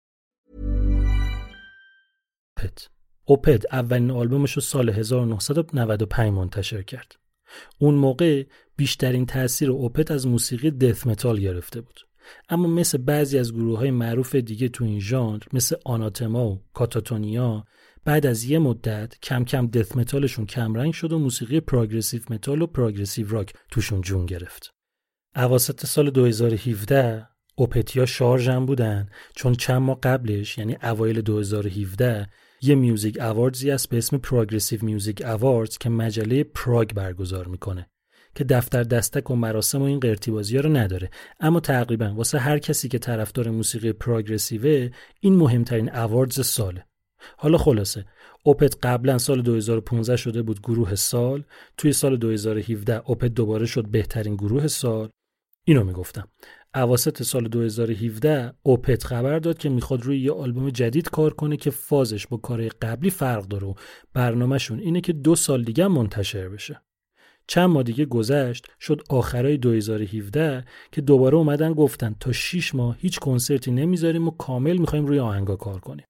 Opeth Opeth اولین آلبومش رو سال 1995 منتشر کرد. اون موقع بیشترین تاثیر Opeth از موسیقی death metal گرفته بود. اما مثل بعضی از گروه های معروف دیگه تو این ژانر مثل Anathema و Katatonia بعد از یه مدت کم کم death metal شون کمرنگ شد و موسیقی progressive metal و progressive rock توشون جون گرفت. اواسط سال 2017 اوپتیا شارژم بودن چون چند ماه قبلش یعنی اوایل 2017 یه میوزیک اواردزی هست به اسم پروگرسیو میوزیک اواردز که مجله پراگ برگزار می‌کنه که دفتر دستک و مراسم و این قرتیبازی ها رو نداره. اما تقریبا واسه هر کسی که طرفدار موسیقی پروگرسیوه این مهمترین اواردز ساله. حالا خلاصه اوپت قبلا سال 2015 شده بود گروه سال توی سال 2017 اوپت دوباره شد بهترین گروه سال. اینو می‌گفتم. اواسط سال 2017 اوپت خبر داد که می‌خواد روی یه آلبوم جدید کار کنه که فازش با کارهای قبلی فرق داره و برنامهشون اینه که دو سال دیگه منتشر بشه. چند ماه دیگه گذشت شد آخرای 2017 که دوباره اومدن گفتن تا 6 ماه هیچ کنسرتی نمی‌ذاریم و کامل می‌خوایم روی آهنگا کار کنیم.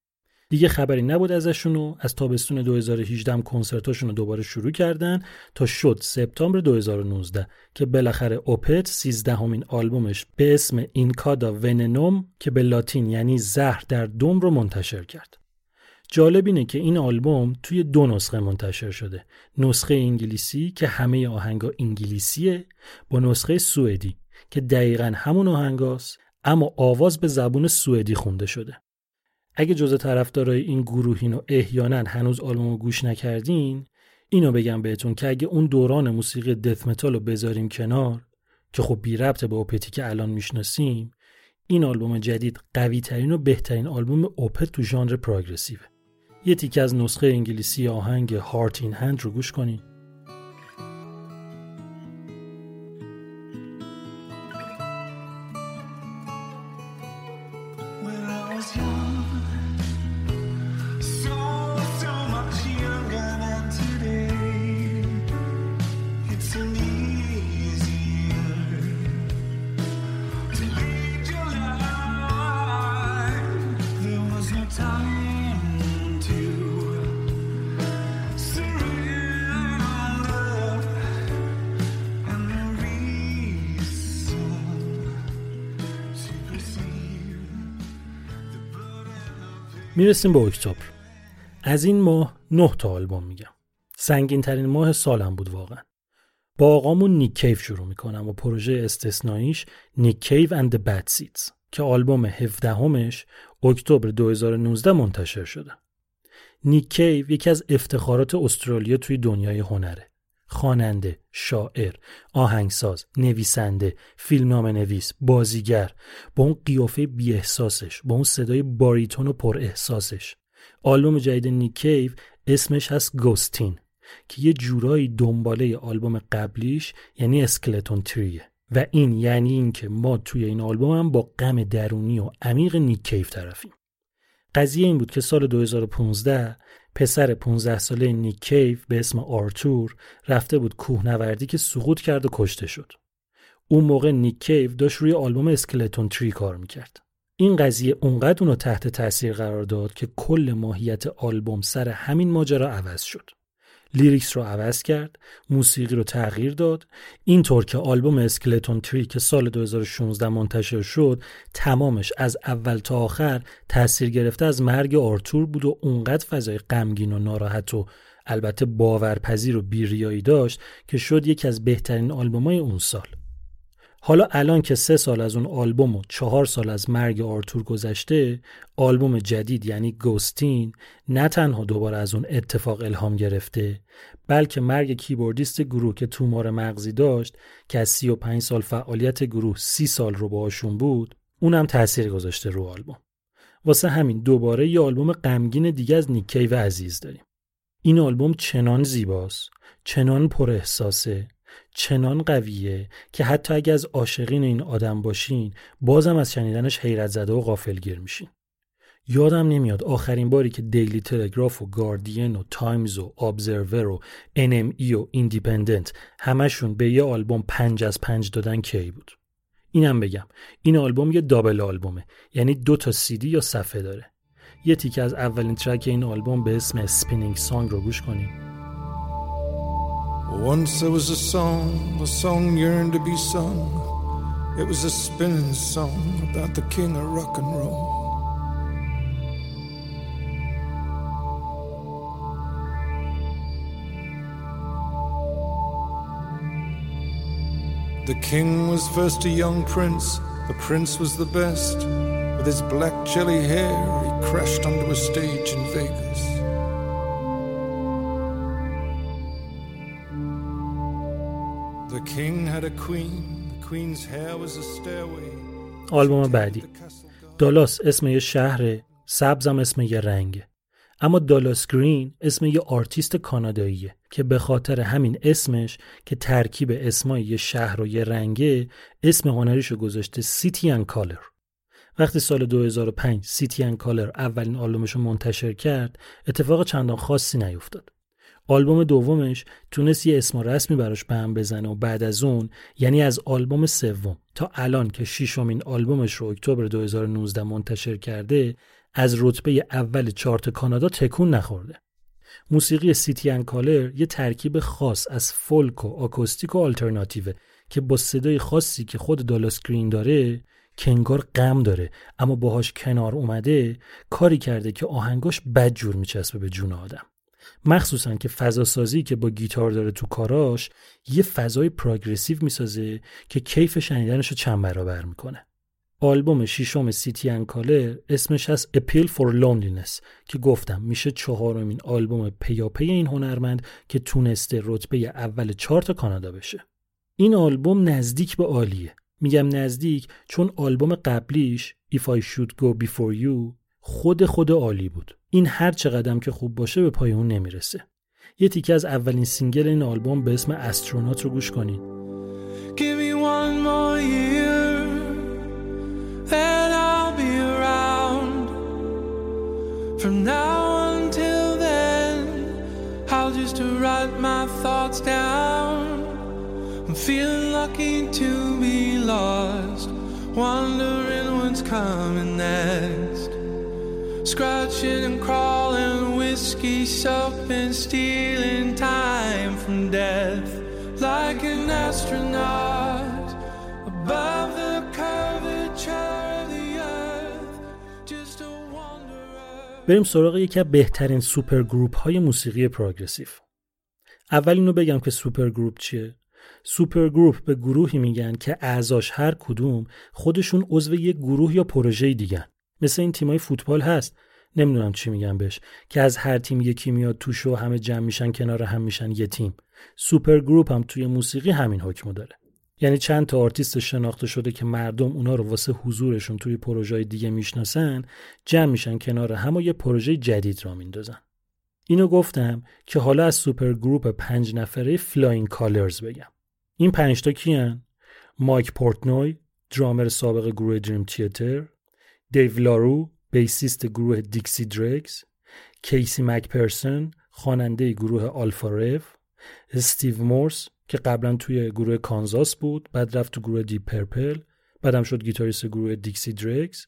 دیگه خبری نبود ازشون و از تابستون 2018 هم کنسرتاشون رو دوباره شروع کردن تا شد سپتامبر 2019 که بالاخره اوپت 13 همین آلبومش به اسم اینکادا وننوم که به لاتین یعنی زهر در دوم رو منتشر کرد. جالب اینه که این آلبوم توی دو نسخه منتشر شده. نسخه انگلیسی که همه آهنگا انگلیسیه با نسخه سوئدی که دقیقا همون آهنگاست اما آواز به زبون سوئدی خونده شده. اگه جزء طرفدارای این گروهین و احیانا هنوز آلبوم رو گوش نکردین اینو بگم بهتون که اگه اون دوران موسیقی دث متال رو بذاریم کنار که خب بی ربطه به اوپتی که الان می‌شناسیم این آلبوم جدید قوی ترین و بهترین آلبوم اوپت تو ژانر پروگرسیوه. یه تیکه از نسخه انگلیسی آهنگ هارت این هند رو گوش کنین. می‌رسیم به اکتبر از این ماه نه تا آلبوم میگم. سنگین ترین ماه سالم بود واقعا. با آقامون نیک کیو شروع می‌کنم و پروژه استثنائیش Nick Cave and Bad Seeds که آلبوم 17 همش اکتبر 2019 منتشر شده. نیک کیو یکی از افتخارات استرالیا توی دنیای هنره. خواننده، شاعر، آهنگساز، نویسنده، فیلمنامه نویس، بازیگر با اون قیافه بی احساسش، با اون صدای باریتون و پر احساسش. آلبوم جدید نیک کیو اسمش هست Ghosteen که یه جورایی دنباله آلبوم قبلیش یعنی Skeleton Tree ه و این یعنی اینکه ما توی این آلبوم هم با غم درونی و عمیق نیک کیو طرفیم. قضیه این بود که سال 2015 پسر 15 ساله نیک کیو به اسم آرتور رفته بود کوهنوردی که سقوط کرد و کشته شد. اون موقع نیک کیو داشت روی آلبوم Skeleton Tree کار می‌کرد. این قضیه اونقدر اونو تحت تاثیر قرار داد که کل ماهیت آلبوم سر همین ماجرا عوض شد. lyrics رو عوض کرد، موسیقی رو تغییر داد، اینطور که آلبوم Skeleton Tree که سال 2016 منتشر شد تمامش از اول تا آخر تاثیر گرفته از مرگ آرتور بود و اونقدر فضای غمگین و ناراحت و البته باورپذیر و بیریایی داشت که شد یکی از بهترین آلبومای اون سال. حالا الان که سه سال از اون آلبوم و چهار سال از مرگ آرتور گذشته آلبوم جدید یعنی Ghosteen نه تنها دوباره از اون اتفاق الهام گرفته بلکه مرگ کیبوردیست گروه که تومار مغزی داشت که از 35 سال فعالیت گروه 30 سال رو باهاشون بود اونم تاثیر گذاشته رو آلبوم. واسه همین دوباره یه آلبوم غمگین دیگه از نیک کیو عزیز داریم. این آلبوم چنان زیباست چنان پر احساسه چنان قویه که حتی اگه از عاشقین این آدم باشین بازم از شنیدنش حیرت زده و غافلگیر میشین. یادم نمیاد آخرین باری که دیلی تلگراف و گاردین و تایمز و ابزرور و NME و ایندیپندنت همشون به یه آلبوم پنج از پنج دادن کی بود. اینم بگم این آلبوم یه double آلبومه یعنی دو تا سیدی یا صفحه داره. یه تیکه از اولین ترک این آلبوم به اسم سپینینگ سانگ رو گوش کنیم. Once there was a song, a song yearned to be sung. It was a spinning song about the king of rock and roll. The king was first a young prince, the prince was the best. With his black jelly hair, he crashed onto a stage in Vegas. آلبوم بعدی. دالاس اسم یه شهره سبزم اسم یه رنگه اما دالاس گرین اسم یه آرتیست کاناداییه که به خاطر همین اسمش که ترکیب اسمای یه شهر و یه رنگه اسم هنریشو گذاشته City and Colour. وقتی سال 2005 City and Colour اولین آلبومش رو منتشر کرد اتفاق چندان خاصی نیفتاد. آلبوم دومش تونست یه اسم رسمی براش به هم بزنه و بعد از اون یعنی از آلبوم سوم تا الان که ششمین آلبومش رو اکتبر 2019 منتشر کرده از رتبه اول چارت کانادا تکون نخورده. موسیقی City and Colour یه ترکیب خاص از فولک و آکوستیک و آلترناتیوه که با صدای خاصی که خود دالاس گرین داره که انگار غم داره اما باهاش کنار اومده کاری کرده که آهنگاش بد جور میچسبه به جون آدم. مخصوصا که فضا سازی که با گیتار داره تو کاراش یه فضای پروگرسیو می‌سازه که کیف شنیدنش رو چند برابر می‌کنه. آلبوم ششم City and Colour اسمش هست A Pill for Loneliness که گفتم میشه چهارمین آلبوم پیاپی این هنرمند که تونسته رتبه اول چارت کانادا بشه. این آلبوم نزدیک به عالیه. میگم نزدیک چون آلبوم قبلیش If I Should Go Before You خود خود عالی بود. این هر چقدر که خوب باشه به پای اون نمی‌رسه یه تیکه از اولین single این آلبوم به اسم Astronaut رو گوش کنین Give me one more year, then I'll be around. From now until then, I'll just write my thoughts down. I'm feeling lucky to be lost, wondering what's coming next. Scratching and crawling, whiskey soaping, stealing time from death. Like an astronaut above the curvature of the earth, just a wanderer. بریم سراغ یکی از بهترین supergroup های موسیقی پروگرسیو اول اینو بگم که supergroup چیه supergroup به گروهی میگن که اعضاش هر کدوم خودشون عضو یک گروه یا پروژه دیگن مثل این تیمای فوتبال هست. نمی‌دونم چی میگن بهش. که از هر تیم یکی میاد توش و همه جمع میشن کنار هم میشن یه تیم. supergroup هم توی موسیقی همین حکمو داره. یعنی چند تا آرتیست شناخته شده که مردم اونا رو واسه حضورشون توی پروژه دیگه می‌شناسن جمع میشن کنار هم و یه پروژه جدید راه میندازن. اینو گفتم که حالا از supergroup پنج نفره Flying Colors بگم. این پنج تا کیان؟ مایک پورتنوی درامر سابق گروه Dream Theater دیو لارو بیسیست گروه Dixie Dregs کیسی مکپرسن خواننده گروه Alpha Rev استیو مورس که قبلا توی گروه Kansas بود بعد رفت تو گروه Deep Purple بعدم شد گیتاریست گروه Dixie Dregs.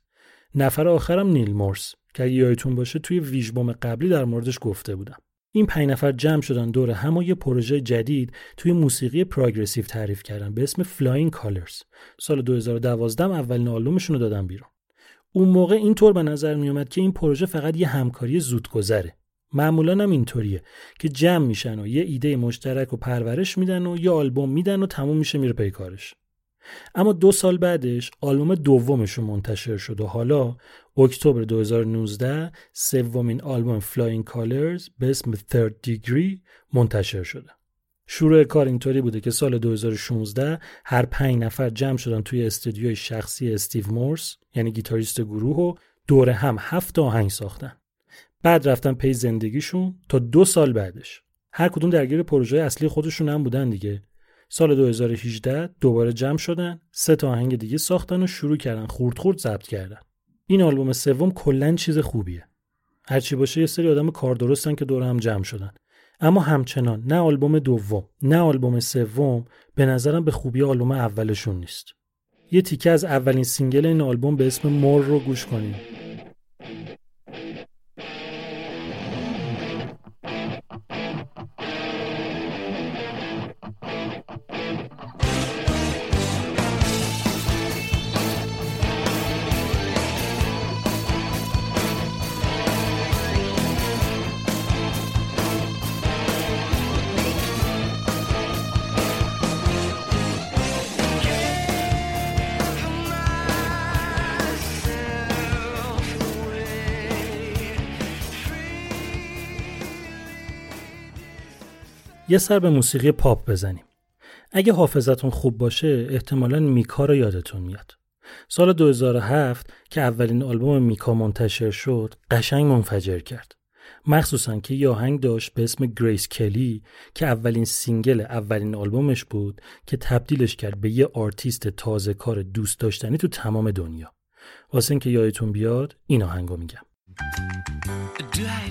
نفر آخرم نیل مورس که اگه یادتون باشه توی ویژبوم قبلی در موردش گفته بودم. این پنج نفر جمع شدن دور هم و یه پروژه جدید توی موسیقی پروگرسیو تعریف کردن به اسم Flying Colors سال 2012 اولین آلبومشون رو دادن بیرون. اون موقع اینطور به نظر می اومد که این پروژه فقط یه همکاری زودگذره معمولا هم اینطوریه که جمع میشن و یه ایده مشترک و پرورش میدن و یه آلبوم میدن و تموم میشه میره پی کارش اما دو سال بعدش آلبوم دومشون منتشر شد و حالا اکتبر 2019 سومین آلبوم Flying Colors به اسم Third Degree منتشر شده. شروع کار اینطوری بوده که سال 2016 هر پنج نفر جمع شدن توی استودیوی شخصی استیو مورس یعنی گیتاریست گروه و دور هم هفت آهنگ ساختن. بعد رفتن پی زندگیشون تا دو سال بعدش. هر کدوم درگیر پروژه اصلی خودشون هم بودن دیگه. سال 2018 دوباره جمع شدن، سه تا آهنگ دیگه ساختن و شروع کردن خورد خورد ضبط کردن. این آلبوم سوم کلا چیز خوبیه. هرچی باشه یه سری آدم کار درستن که دور هم جمع شدن. اما همچنان نه آلبوم دوم نه آلبوم سوم به نظرم به خوبی آلبوم اولشون نیست. یه تیکه از اولین single این آلبوم به اسم More رو گوش کنیم. یه سر به موسیقی پاپ بزنیم. اگه حافظتون خوب باشه احتمالا میکا رو یادتون میاد. سال 2007 که اولین آلبوم میکا منتشر شد قشنگ منفجر کرد. مخصوصا که یه آهنگ داشت به اسم Grace Kelly که اولین single اولین آلبومش بود که تبدیلش کرد به یه آرتیست تازه کار دوست داشتنی تو تمام دنیا واسه اینکه یادتون بیاد این آهنگو میگم Do I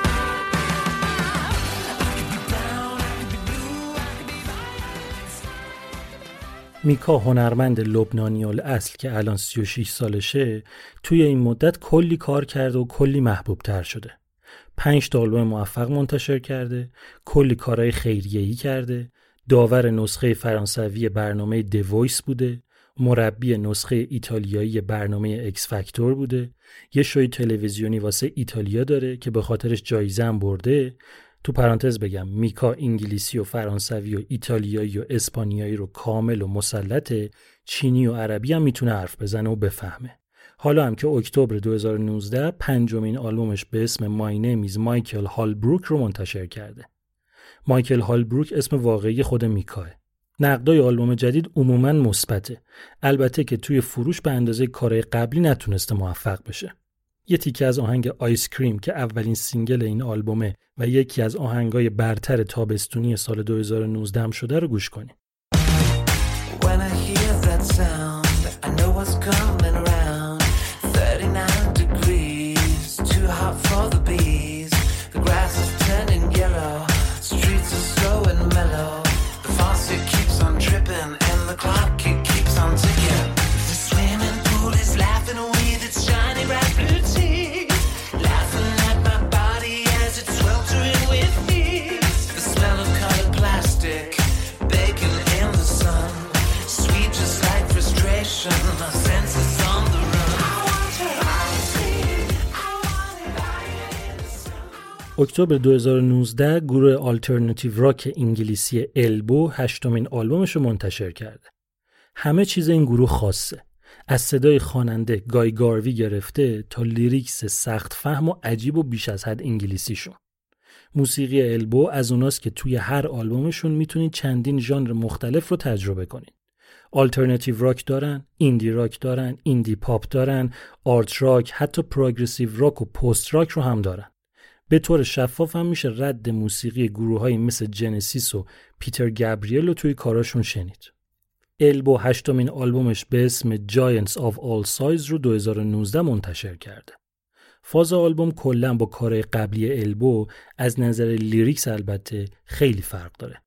میکا هنرمند لبنانی اصل که الان 36 سالشه توی این مدت کلی کار کرده و کلی محبوب تر شده. پنج تا آلبوم موفق منتشر کرده، کلی کارهای خیریه‌ای کرده، داور نسخه فرانسوی برنامه دوایس بوده، مربی نسخه ایتالیایی برنامه اکس فاکتور بوده، یه شوی تلویزیونی واسه ایتالیا داره که به خاطرش جایزه برده تو پرانتز بگم میکا انگلیسی و فرانسوی و ایتالیایی و اسپانیایی رو کامل و مسلطه چینی و عربی هم می‌تونه حرف بزنه و بفهمه. حالا هم که اکتبر 2019 پنجمین آلبومش به اسم مای نیمیز مایکل هالبروک رو منتشر کرده. مایکل هالبروک اسم واقعی خود میکاه. نقدای آلبوم جدید عموما مثبته. البته که توی فروش به اندازه کارهای قبلی نتونسته موفق بشه. یه تیکه از آهنگ Ice Cream که اولین single این آلبومه و یکی از آهنگای برتر تابستونی سال 2019 هم شده رو گوش کنیم. When I hear that sound, I know what's coming اکتبر 2019 گروه alternative rock انگلیسی Elbow هشتمین آلبومش رو منتشر کرده. همه چیز این گروه خاصه. از صدای خواننده گای گاروی گرفته تا lyrics سخت فهم و عجیب و بیش از حد انگلیسیشون. موسیقی Elbow از اوناست که توی هر آلبومشون می‌تونید چندین ژانر مختلف رو تجربه کنید. alternative rock دارن، indie rock دارن، indie pop دارن، art rock، حتی progressive rock و post rock رو هم دارن. به طور شفاف هم میشه رد موسیقی گروه مثل Genesis و پیتر گابریل رو توی کاراشون شنید. Elbow هشتمین آلبومش به اسم Giants of All Sizes رو 2019 منتشر کرده. فاز آلبوم کلا با کارهای قبلی Elbow از نظر lyrics البته خیلی فرق داره.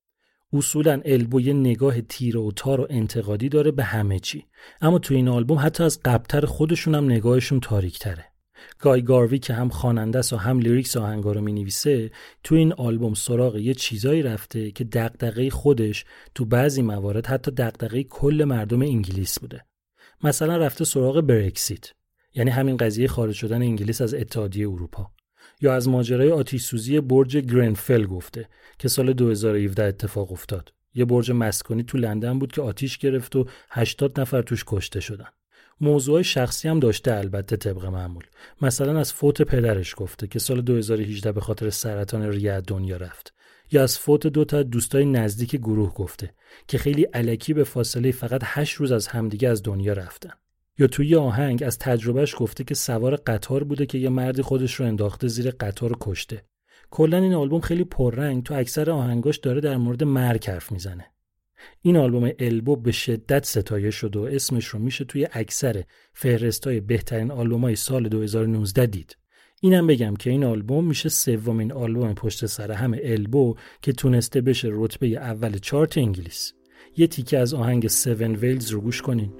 اصولا Elbow یه نگاه تیره و تار و انتقادی داره به همه چی اما تو این آلبوم حتی از قبلتر خودشون هم نگاهشون تاریک تره. گای گاروی که هم خواننده و هم lyrics آهنگا رو می‌نویسه تو این آلبوم سراغ یه چیزایی رفته که دغدغه خودش تو بعضی موارد حتی دغدغه کل مردم انگلیس بوده. مثلا رفته سراغ Brexit یعنی همین قضیه خارج شدن انگلیس از اتحادیه اروپا. یا از ماجرای آتیش سوزی برج گرنفل گفته که سال 2017 اتفاق افتاد. یه برج مسکونی تو لندن بود که آتیش گرفت و 80 نفر توش کشته شدن. موضوع شخصی هم داشته البته طبق معمول. مثلا از فوت پدرش گفته که سال 2018 به خاطر سرطان ریه دنیا رفت. یا از فوت دو تا دوستای نزدیک گروه گفته که خیلی علکی به فاصله فقط 8 روز از همدیگه از دنیا رفتن. یا توی آهنگ از تجربهش گفته که سوار قطار بوده که یه مردی خودش رو انداخته زیر قطار و کشته. کلا این آلبوم خیلی پررنگ تو اکثر آهنگاش داره در مورد مرگ حرف می‌زنه. این آلبوم البو به شدت ستایش شد و اسمش رو میشه توی اکثر فهرستای بهترین آلبومای سال 2019 دید. اینم بگم که این آلبوم میشه سومین آلبوم پشت سر هم البو که تونسته بشه رتبه اول چارت انگلیس. یه تیکه از آهنگ 7 ویلز رو گوش کنین.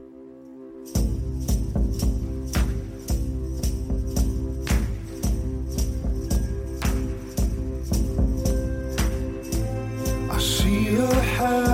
I see her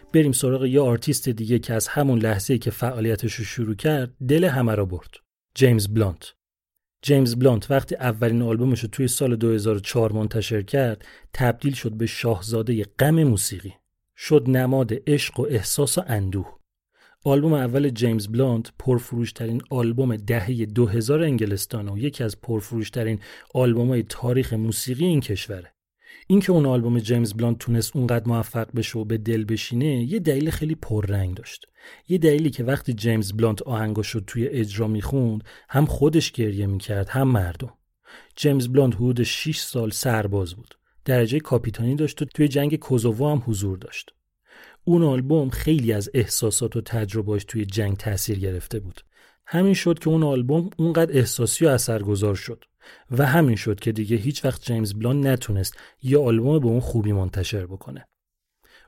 بریم سراغ یه آرتیست دیگه که از همون لحظه که فعالیتش رو شروع کرد دل همه را برد. جیمز بلانت. جیمز بلانت وقتی اولین آلبومش رو توی سال 2004 منتشر کرد تبدیل شد به شاهزاده غم موسیقی. شد نماد عشق و احساس و اندوه. آلبوم اول جیمز بلانت پرفروشترین آلبوم دهه 2000 انگلستان و یکی از پرفروشترین آلبوم‌های تاریخ موسیقی این کشوره. اینکه اون آلبوم جیمز بلانت تونست اونقدر موفق بشه و به دل بشینه یه دلیل خیلی پررنگ داشت. یه دلیلی که وقتی جیمز بلانت آهنگاش رو توی اجرا می‌خوند هم خودش گریه می‌کرد هم مردم. جیمز بلانت حدود 6 سال سرباز بود. درجه کاپیتانی داشت و توی جنگ کوزوو هم حضور داشت. اون آلبوم خیلی از احساسات و تجربهاش توی جنگ تاثیر گرفته بود. همین شد که اون آلبوم اونقدر احساسی و اثرگذار شد. و همین شد که دیگه هیچ وقت جیمز بلان نتونست یه آلبوم به اون خوبی منتشر بکنه.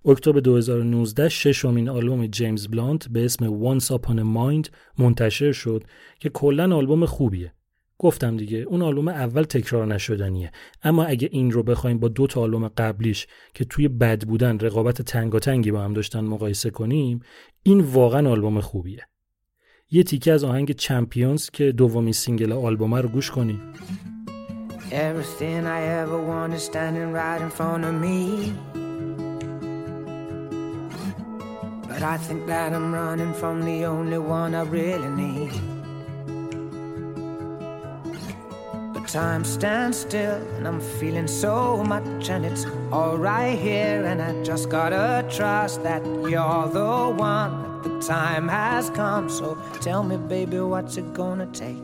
اکتبر 2019 ششمین آلبوم جیمز بلانت به اسم Once Upon a Mind منتشر شد که کلا آلبوم خوبیه. گفتم دیگه اون آلبوم اول تکرار نشدنیه اما اگه این رو بخوایم با دو تا آلبوم قبلیش که توی بد بودن رقابت تنگاتنگی با هم داشتن مقایسه کنیم این واقعا آلبوم خوبیه یه تیکه از آهنگ چمپیونز که دومی سینگل آلبومه رو گوش کنیم Everything I ever want is standing right in front of me. But I think that I'm running from the only one I really need. But time stands still, and I'm feeling so much, and it's all right here. And I just gotta trust that you're the one. The time has come, so tell me, baby, what's it gonna take?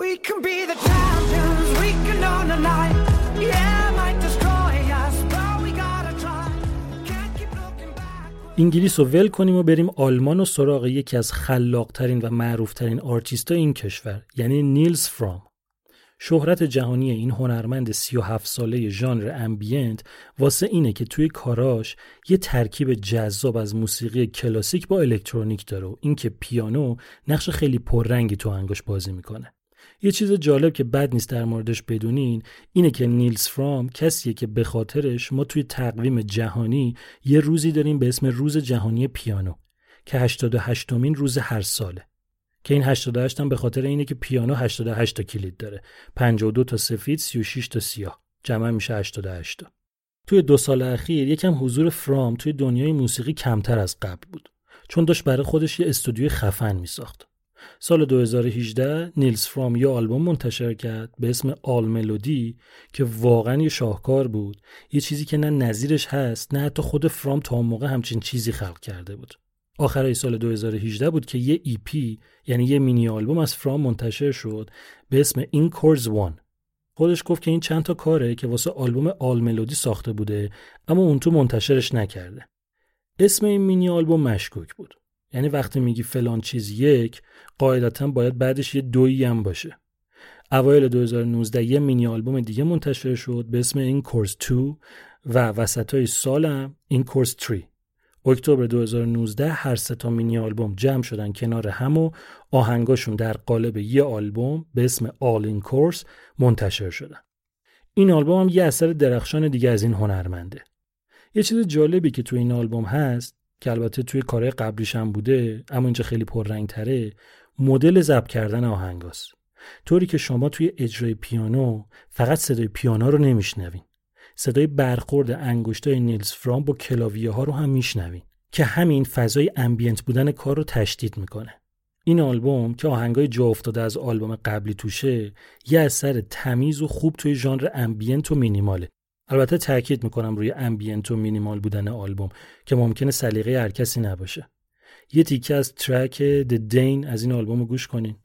We can be the champions, we can own the night. Yeah, might destroy us, but we gotta try. Can't keep looking back. انگلیس رو ول کنیم و بریم آلمان و سراغ یکی از خلاقترین و معروفترین آرتیست این کشور یعنی نیلز فرام شهرت جهانی این هنرمند 37 ساله ژانر ambient واسه اینه که توی کاراش یه ترکیب جذاب از موسیقی کلاسیک با الکترونیک داره و اینکه پیانو نقش خیلی پررنگی تو انگاش بازی می‌کنه. یه چیز جالب که بد نیست در موردش بدونین اینه که نیلز فرام کسیه که به خاطرش ما توی تقویم جهانی یه روزی داریم به اسم روز جهانی پیانو که 88 مین روز هر ساله. که این 88 هم به خاطر اینه که پیانو 88 تا کلید داره. 52 تا سفید 36 تا سیاه. جمع میشه 88 تا. توی دو سال اخیر یکم حضور فرام توی دنیای موسیقی کمتر از قبل بود. چون داشت برای خودش یه استودیوی خفن میساخت. سال 2018 نیلز فرام یه آلبوم منتشر کرد به اسم آل ملودی که واقعا یه شاهکار بود. یه چیزی که نه نظیرش هست نه حتی خود فرام تا اون موقع همچین چیزی خلق کرده بود. آخرای سال 2018 بود که یه ایپی یعنی یه مینی آلبوم از فرام منتشر شد به اسم این کورز وان خودش گفت که این چند تا کاره که واسه آلبوم آل ملودی ساخته بوده اما اون تو منتشرش نکرده. اسم این مینی آلبوم مشکوک بود. یعنی وقتی میگی فلان چیز یک قاعدتا باید بعدش یه دویی هم باشه. اوایل 2019 یه مینی آلبوم دیگه منتشر شد به اسم این کورس 2 و وسطای سالم این کورس 3 اکتبر 2019 هر سه تا مینی آلبوم جمع شدن کنار هم و آهنگاشون در قالب یه آلبوم به اسم آل این کورس منتشر شدن. این آلبوم هم یه اثر درخشان دیگه از این هنرمنده. یه چیز جالبی که تو این آلبوم هست که البته توی کارهای قبلیش هم بوده اما اینجا خیلی پررنگ تره مدل ضبط کردن آهنگاست. طوری که شما توی اجرای پیانو فقط صدای پیانو رو نمیشنوین. صدای برخورد انگشتای نیلز فرام با کلاویه ها رو هم میشنوین که همین فضای ambient بودن کار رو تشدید می‌کنه. این آلبوم که آهنگای جا افتاده از آلبوم قبلی توشه یه اثر تمیز و خوب توی ژانر ambient و مینیماله. البته تاکید می‌کنم روی ambient و مینیمال بودن آلبوم که ممکنه سلیقه هر کسی نباشه. یه تیکه از track The Dane از این آلبوم گوش کنین.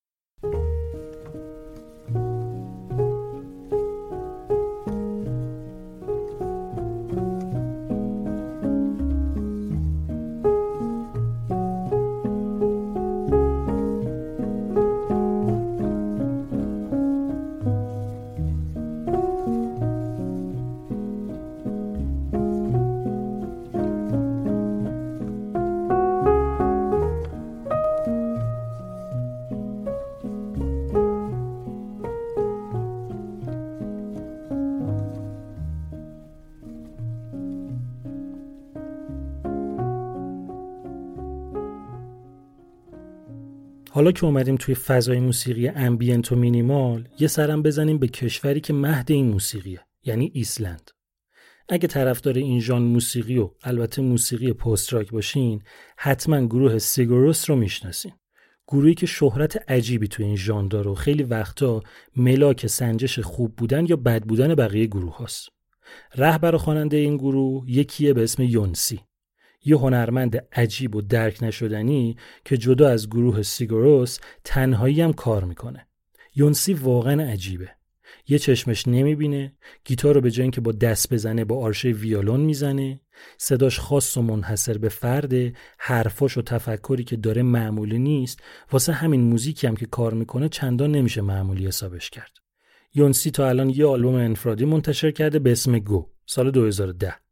حالا که اومدیم توی فضای موسیقی ambient و مینیمال یه سرم بزنیم به کشوری که مهد این موسیقیه یعنی ایسلند. اگه طرفدار این ژانر موسیقی و البته موسیقی post rock باشین حتما گروه Sigur Rós رو می‌شناسین. گروهی که شهرت عجیبی توی این ژانر داره و خیلی وقتا ملاک سنجش خوب بودن یا بد بودن بقیه گروه هاست. رهبر خواننده این گروه یکیه به اسم یونسی. یه هنرمند عجیب و درک نشدنی که جدا از گروه سیگوروس تنهایی هم کار می‌کنه. یونسی واقعا عجیبه. یه چشمش نمی‌بینه گیتار رو به جای اینکه با دست بزنه با آرشه ویولون می‌زنه صداش خاص و منحصر به فرده حرفاش و تفکری که داره معمولی نیست واسه همین موزیکی هم که کار می‌کنه چندان نمیشه معمولی حسابش کرد. یونسی تا الان یه آلبوم انفرادی منتشر کرده به اسم گو سال 2010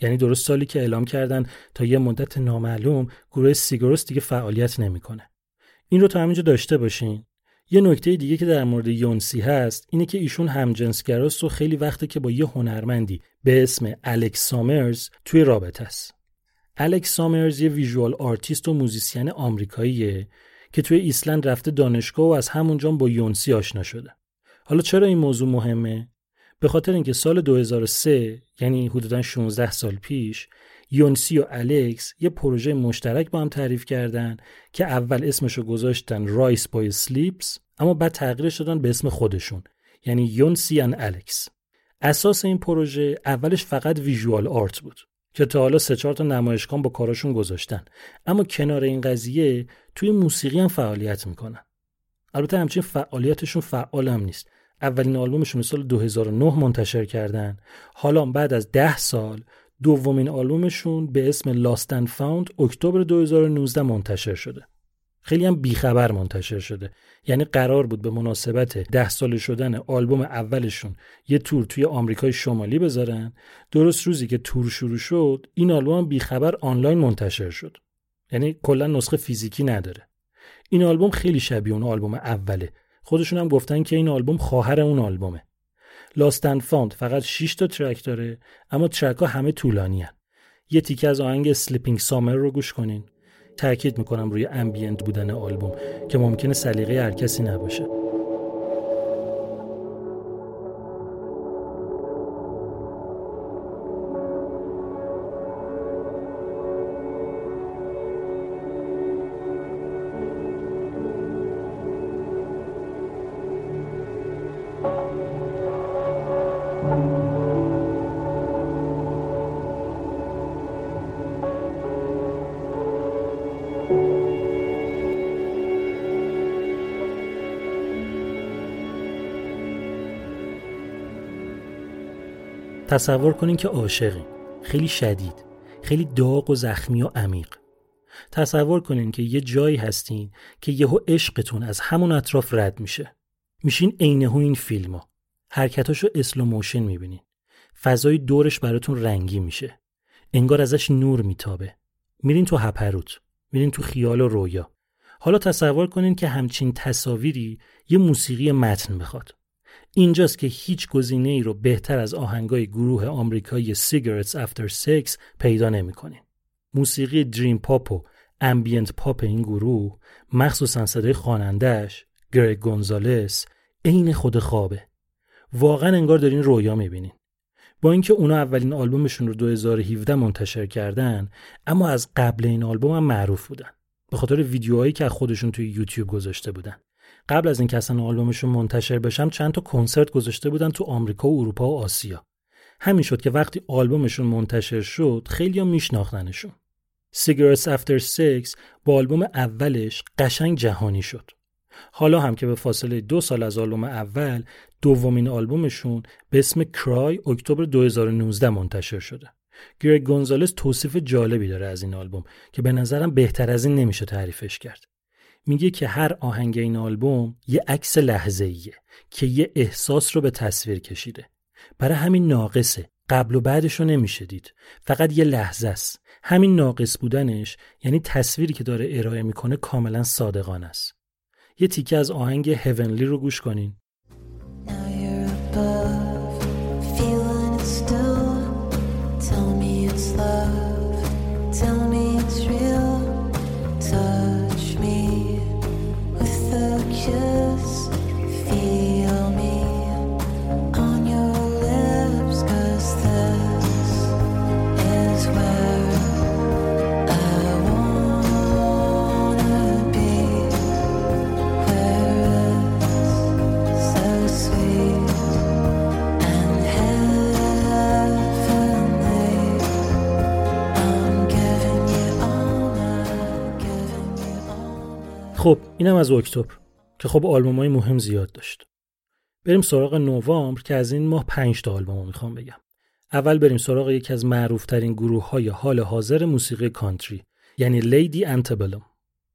یعنی درست سالی که اعلام کردن تا یه مدت نامعلوم گروه Sigur Rós دیگه فعالیت نمی‌کنه این رو تا همینجا داشته باشین یه نکته دیگه که در مورد یونسی هست اینه که ایشون همجنسگراست و خیلی وقته که با یه هنرمندی به اسم الکس سامرز توی رابطه است. الکس سامرز یه visual artist و musician آمریکاییه که توی ایسلند رفته دانشگاه و از همونجا با یونسی آشنا شده. حالا چرا این موضوع مهمه؟ به خاطر اینکه سال 2003 یعنی حدودا 16 سال پیش یونسی و الکس یه پروژه مشترک با هم تعریف کردن که اول اسمشو گذاشتن Rice Boy Sleeps اما بعد تغییرش دادن به اسم خودشون یعنی Jónsi and Alex. اساس این پروژه اولش فقط visual art بود که تا حالا سه چهار تا نمایشگاه با کاراشون گذاشتن. اما کنار این قضیه توی موسیقی هم فعالیت می‌کنن. البته همچین فعالیتشون فعال هم نیست. اولین آلبومشون سال 2009 منتشر کردن. حالا بعد از ده سال دومین آلبومشون به اسم لاست اند فاوند اکتبر 2019 منتشر شده. خیلی هم بیخبر منتشر شده. یعنی قرار بود به مناسبت ده سال شدن آلبوم اولشون یه تور توی آمریکای شمالی بذارن. درست روزی که تور شروع شد این آلبوم بیخبر آنلاین منتشر شد. یعنی کلا نسخه فیزیکی نداره. این آلبوم خیلی شبیه اون آلبوم اوله. خودشون هم گفتن که این آلبوم خواهر اون آلبومه. Lost and Found فقط 6 تا track داره اما track ها همه طولانی هن. یه تیکه از آهنگ Sleeping Summer رو گوش کنین. تاکید می‌کنم روی ambient بودن آلبوم که ممکنه سلیقه هر کسی نباشه. تصور کنین که عاشقین خیلی شدید. خیلی داغ و زخمی و عمیق. تصور کنین که یه جایی هستین که یهو عشقتون از همون اطراف رد میشه. میشین عینه این فیلم ها حرکتاشو slow motion می‌بینین. فضای دورش براتون رنگی میشه. انگار ازش نور میتابه. میرین تو هپروت. میرین تو خیال و رویا. حالا تصور کنین که همچین تصاویری یه موسیقی متن بخواد. اینجاست که هیچ گزینه ای رو بهتر از آهنگای گروه آمریکایی Cigarettes After Sex پیدا نمی‌کنین. موسیقی dream pop و ambient pop این گروه مخصوصا صدای خوانندهش گرگ گونزالس عین خود خوابه. واقعا انگار دارین رویا می‌بینین. با اینکه اونا اولین آلبومشون رو 2017 منتشر کردن اما از قبل این آلبوم هم معروف بودن. به خاطر ویدیوهایی که خودشون توی یوتیوب گذاشته بودن. قبل از اینکه اصلا آلبومشون منتشر بشم چند تا کنسرت گذاشته بودن تو آمریکا و اروپا و آسیا. همین شد که وقتی آلبومشون منتشر شد خیلی هم میشناختنشون. Cigarettes After Sex با آلبوم اولش قشنگ جهانی شد. حالا هم که به فاصله دو سال از آلبوم اول دومین آلبومشون به اسم کرای اکتبر 2019 منتشر شده. گرگ گونزالس توصیف جالبی داره از این آلبوم که به نظرم بهتر از این نمیشه تعریفش کرد. میگه که هر آهنگ این آلبوم یه عکس لحظه ایه که یه احساس رو به تصویر کشیده. برای همین ناقصه. قبل و بعدش رو نمیشه دید. فقط یه لحظه است. همین ناقص بودنش یعنی تصویری که داره ارائه می‌کنه کاملا صادقانه است. یه تیکه از آهنگ هیونلی رو گوش کنین. خب اینم از اکتبر که خب آلبوم های مهم زیاد داشت. بریم سراغ نوامبر که از این ماه پنج تا آلبوم می‌خوام بگم. اول بریم سراغ یکی از معروفترین گروه های حال حاضر موسیقی کانتری یعنی Lady Antebellum.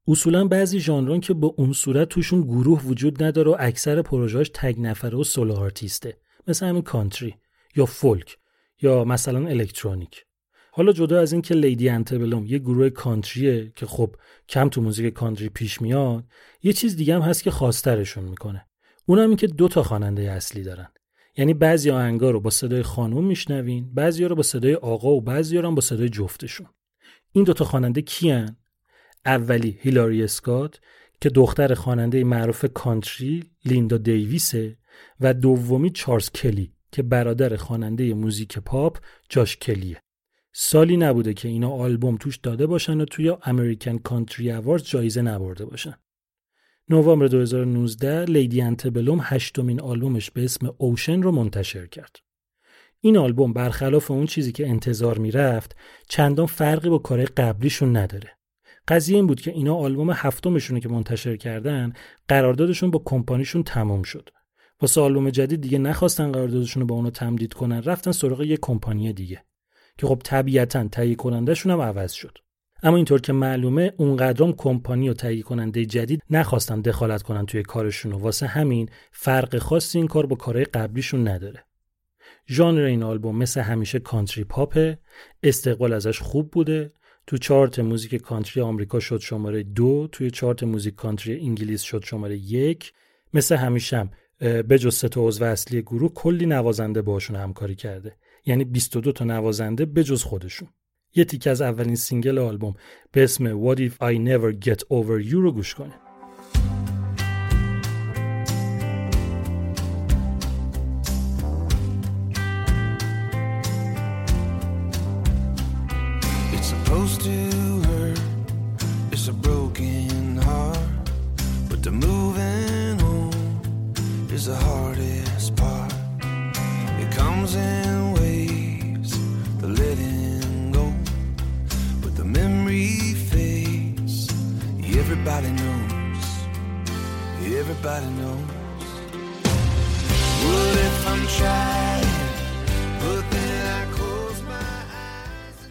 اصولا بعضی ژانران که به اون صورت توشون گروه وجود نداره و اکثر پروژهاش تک نفره و سولو آرتیسته مثل همین کانتری یا فولک یا مثلا الکترونیک. حالا جدا از این که Lady Antebellum یه گروه کانتریه که خب کم تو موزیک کانتری پیش میاد یه چیز دیگه هم هست که خواسترشون می‌کنه. اونم این که دو تا خواننده اصلی دارن. یعنی بعضی آهنگا رو با صدای خانوم میشنوین بعضی رو با صدای آقا و بعضی رو هم با صدای جفتشون. این دوتا خواننده کیان؟ اولی هیلاری اسکات که دختر خواننده معروف کانتری لیندا دیویسه و دومی چارلز کلی که برادر خواننده موزیک پاپ جاش کلیه. سالی نبوده که اینا آلبوم توش داده باشن و توی امریکن کانتری اواردز جایزه نبرده باشن نوامبر 2019 لیدی انتبلوم هشتمین آلبومش به اسم اوشن رو منتشر کرد. این آلبوم برخلاف اون چیزی که انتظار می‌رفت چندان فرقی با کارهای قبلیشون نداره. قضیه این بود که اینا آلبوم هفتمشون که منتشر کردن قراردادشون با کمپانیشون تمام شد. واسه آلبوم جدید دیگه نخواستن قراردادشون رو با اونو تمدید کنن رفتن سراغ یه کمپانی دیگه که خب طبیعتا تهیه کنندهشون هم عوض شد. اما اینطور که معلومه اونقدرام کمپانی و تهیه کننده جدید نخواستن دخالت کنن توی کارشون و واسه همین فرق خاصی این کار با کارهای قبلیشون نداره. ژانر این آلبوم مثل همیشه کانتری پاپه، استقبال ازش خوب بوده، تو چارت موزیک کانتری آمریکا شد شماره دو، توی چارت موزیک کانتری انگلیس شد شماره یک، مثل همیشه هم به جز سه عضو اصلی گروه کلی نوازنده باشون همکاری کرده. یعنی 22 تا نوازنده جز خودشون. یه تیکه از اولین سینگل آلبوم به اسم What If I Never Get Over You رو گوش کنه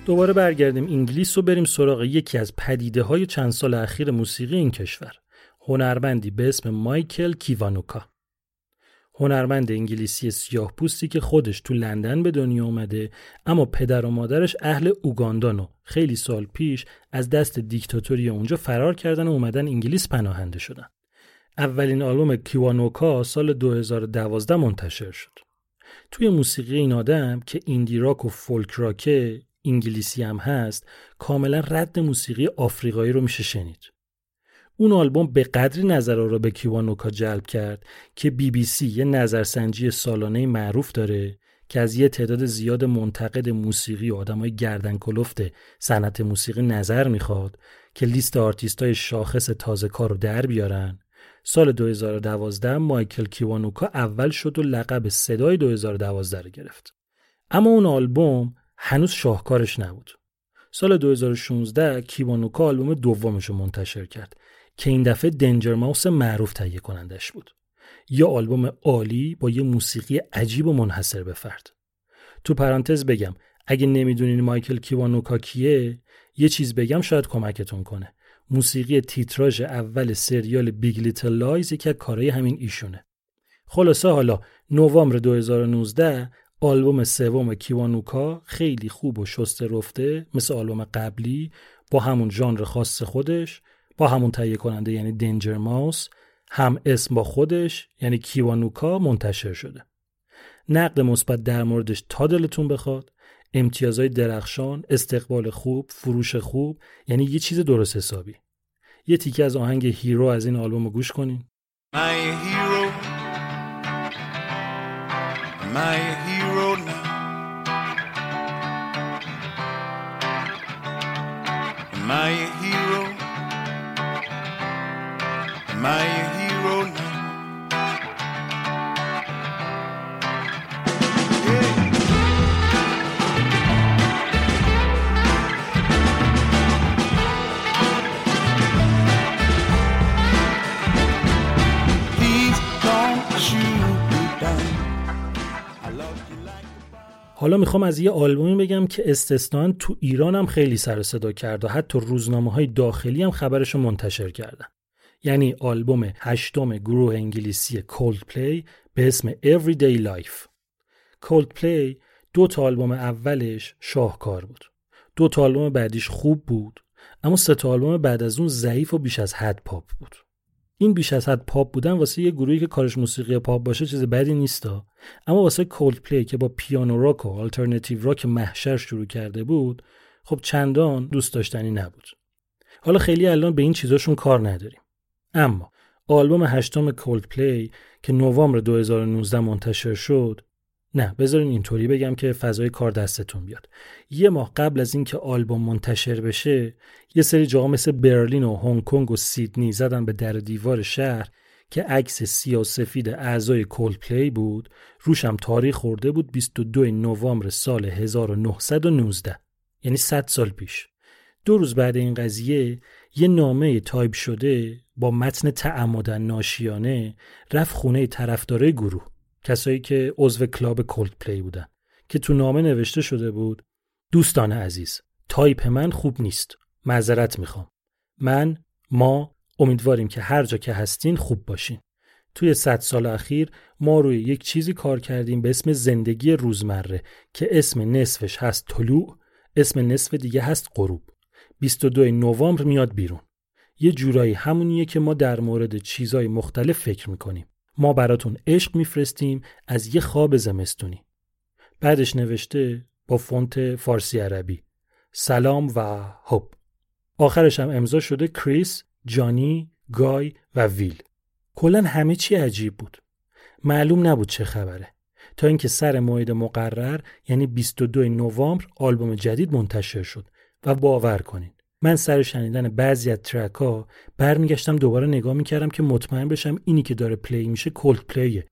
دوباره برگردیم انگلیس و بریم سراغ یکی از پدیده های چند سال اخیر موسیقی این کشور. هنرمندی به اسم مایکل کیوانوکا. هنرمند انگلیسی سیاه پوستی که خودش تو لندن به دنیا اومده اما پدر و مادرش اهل اوگاندان و خیلی سال پیش از دست دیکتاتوری اونجا فرار کردن و اومدن انگلیس پناهنده شدن. اولین آلبوم کیوانوکا سال 2012 منتشر شد. توی موسیقی این آدم که indie rock و folk rock ه انگلیسی هم هست کاملا رد موسیقی آفریقایی رو میشه شنید. اون آلبوم به قدری نظر رو به کیوانوکا جلب کرد که بی بی سی یه نظرسنجی سالانه معروف داره که از یه تعداد زیاد منتقد موسیقی و آدمای گردن کلفت صنعت موسیقی نظر می‌خواد که لیست آرتیستای شاخص تازه کار رو در بیارن. سال 2012 مایکل کیوانوکا اول شد و لقب صدای 2012 رو گرفت. اما اون آلبوم هنوز شاهکارش نبود. سال 2016 کیوانوکا آلبوم دومش رو منتشر کرد که این دفعه دنجر ماوس معروف تهیه کنندش بود. یه آلبوم عالی با یه موسیقی عجیب و منحصر به فرد. تو پرانتز بگم اگه نمی‌دونین مایکل کیوانوکا کیه یه چیز بگم شاید کمکتون کنه. موسیقی تیتراژ اول سریال Big Little Lies یکی از کارهای همین ایشونه. خلاصه حالا نوامبر 2019 آلبوم سوم کیوانوکا خیلی خوب و شسته رفته مثل آلبوم قبلی با همون ژانر خاص خودش با همون تهیه کننده یعنی Danger Mouse هم اسم با خودش یعنی کیوانوکا منتشر شده. نقد مثبت در موردش تا دلتون بخواد. امتیازهای درخشان استقبال خوب فروش خوب یعنی یه چیز درست حسابی. یه تیکه از آهنگ هیرو از این آلبوم گوش کنین. My hero, my hero now. Am I a hero? Am I a hero? حالا می‌خوام از یه آلبومی بگم که استثنائا تو ایران هم خیلی سر صدا کرد و حتی روزنامه های داخلی هم خبرش رو منتشر کردن. یعنی آلبوم هشتم گروه انگلیسی Coldplay به اسم Everyday Life. Coldplay دو تا آلبوم اولش شاهکار بود. دو تا آلبوم بعدیش خوب بود اما سه تا آلبوم بعد از اون ضعیف و بیش از حد پاپ بود. این بیش از حد پاپ بودن واسه یه گروهی که کارش موسیقی پاپ باشه چیز بدی نیستا. اما واسه Coldplay که با piano rock و alternative rock محشر شروع کرده بود خب چندان دوست داشتنی نبود. حالا خیلی الان به این چیزاشون کار نداریم. اما آلبوم هشتم Coldplay که نوامبر 2019 منتشر شد نه بذارین اینطوری بگم که فضای کار دستتون بیاد. یه ماه قبل از اینکه آلبوم منتشر بشه یه سری جاها مثل برلین و هنگ کنگ و سیدنی زدن به در دیوار شهر که عکس سیاه‌سفید اعضای Coldplay بود روشم تاریخ خورده بود 22 نوامبر سال 1919 یعنی 100 سال پیش. دو روز بعد این قضیه یه نامه تایپ شده با متن تعمدا ناشیانه رفت خونه طرفدارای گروه کسایی که عضو کلاب Coldplay بودن که تو نامه نوشته شده بود دوستان عزیز تایپ من خوب نیست. معذرت می‌خوام. من ما امیدواریم که هر جا که هستین خوب باشین. توی صد سال اخیر ما روی یک چیزی کار کردیم به اسم زندگی روزمره که اسم نصفش هست طلوع اسم نصف دیگه هست غروب. 22 نوامبر میاد بیرون. یه جورایی همونیه که ما در مورد چیزای مختلف فکر می‌کنیم. ما براتون عشق میفرستیم از یه خواب زمستونی. بعدش نوشته با فونت فارسی عربی. سلام و هوب. آخرش هم امضا شده کریس، جانی، گای و ویل. کلا همه چی عجیب بود. معلوم نبود چه خبره. تا اینکه سر موعد مقرر یعنی 22 نوامبر آلبوم جدید منتشر شد و باور کنین. من سر شنیدن بعضی از track ها برمیگشتم دوباره نگاه می‌کردم که مطمئن بشم اینی که داره play میشه Coldplay ه.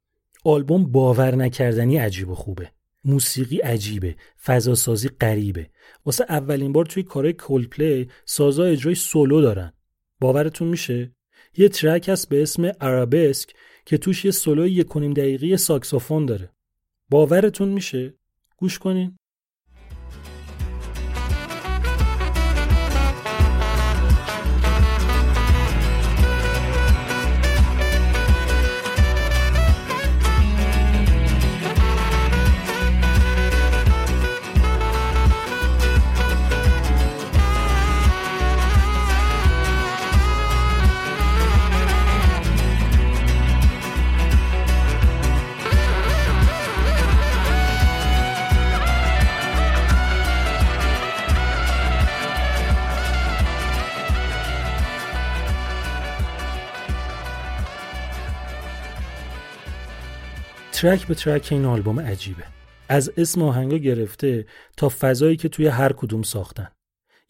آلبوم باور نکردنی عجیب و خوبه. موسیقی عجیبه فضا سازی غریبه. واسه اولین بار توی کارهای Coldplay سازا اجرای سولو دارن. باورتون میشه؟ یه track هست به اسم Arabesque که توش یه سولو یک و نیم دقیقی ساکسوفون داره. باورتون میشه؟ گوش کنین. track به track این آلبوم عجیبه. از اسم آهنگا گرفته تا فضایی که توی هر کدوم ساختن.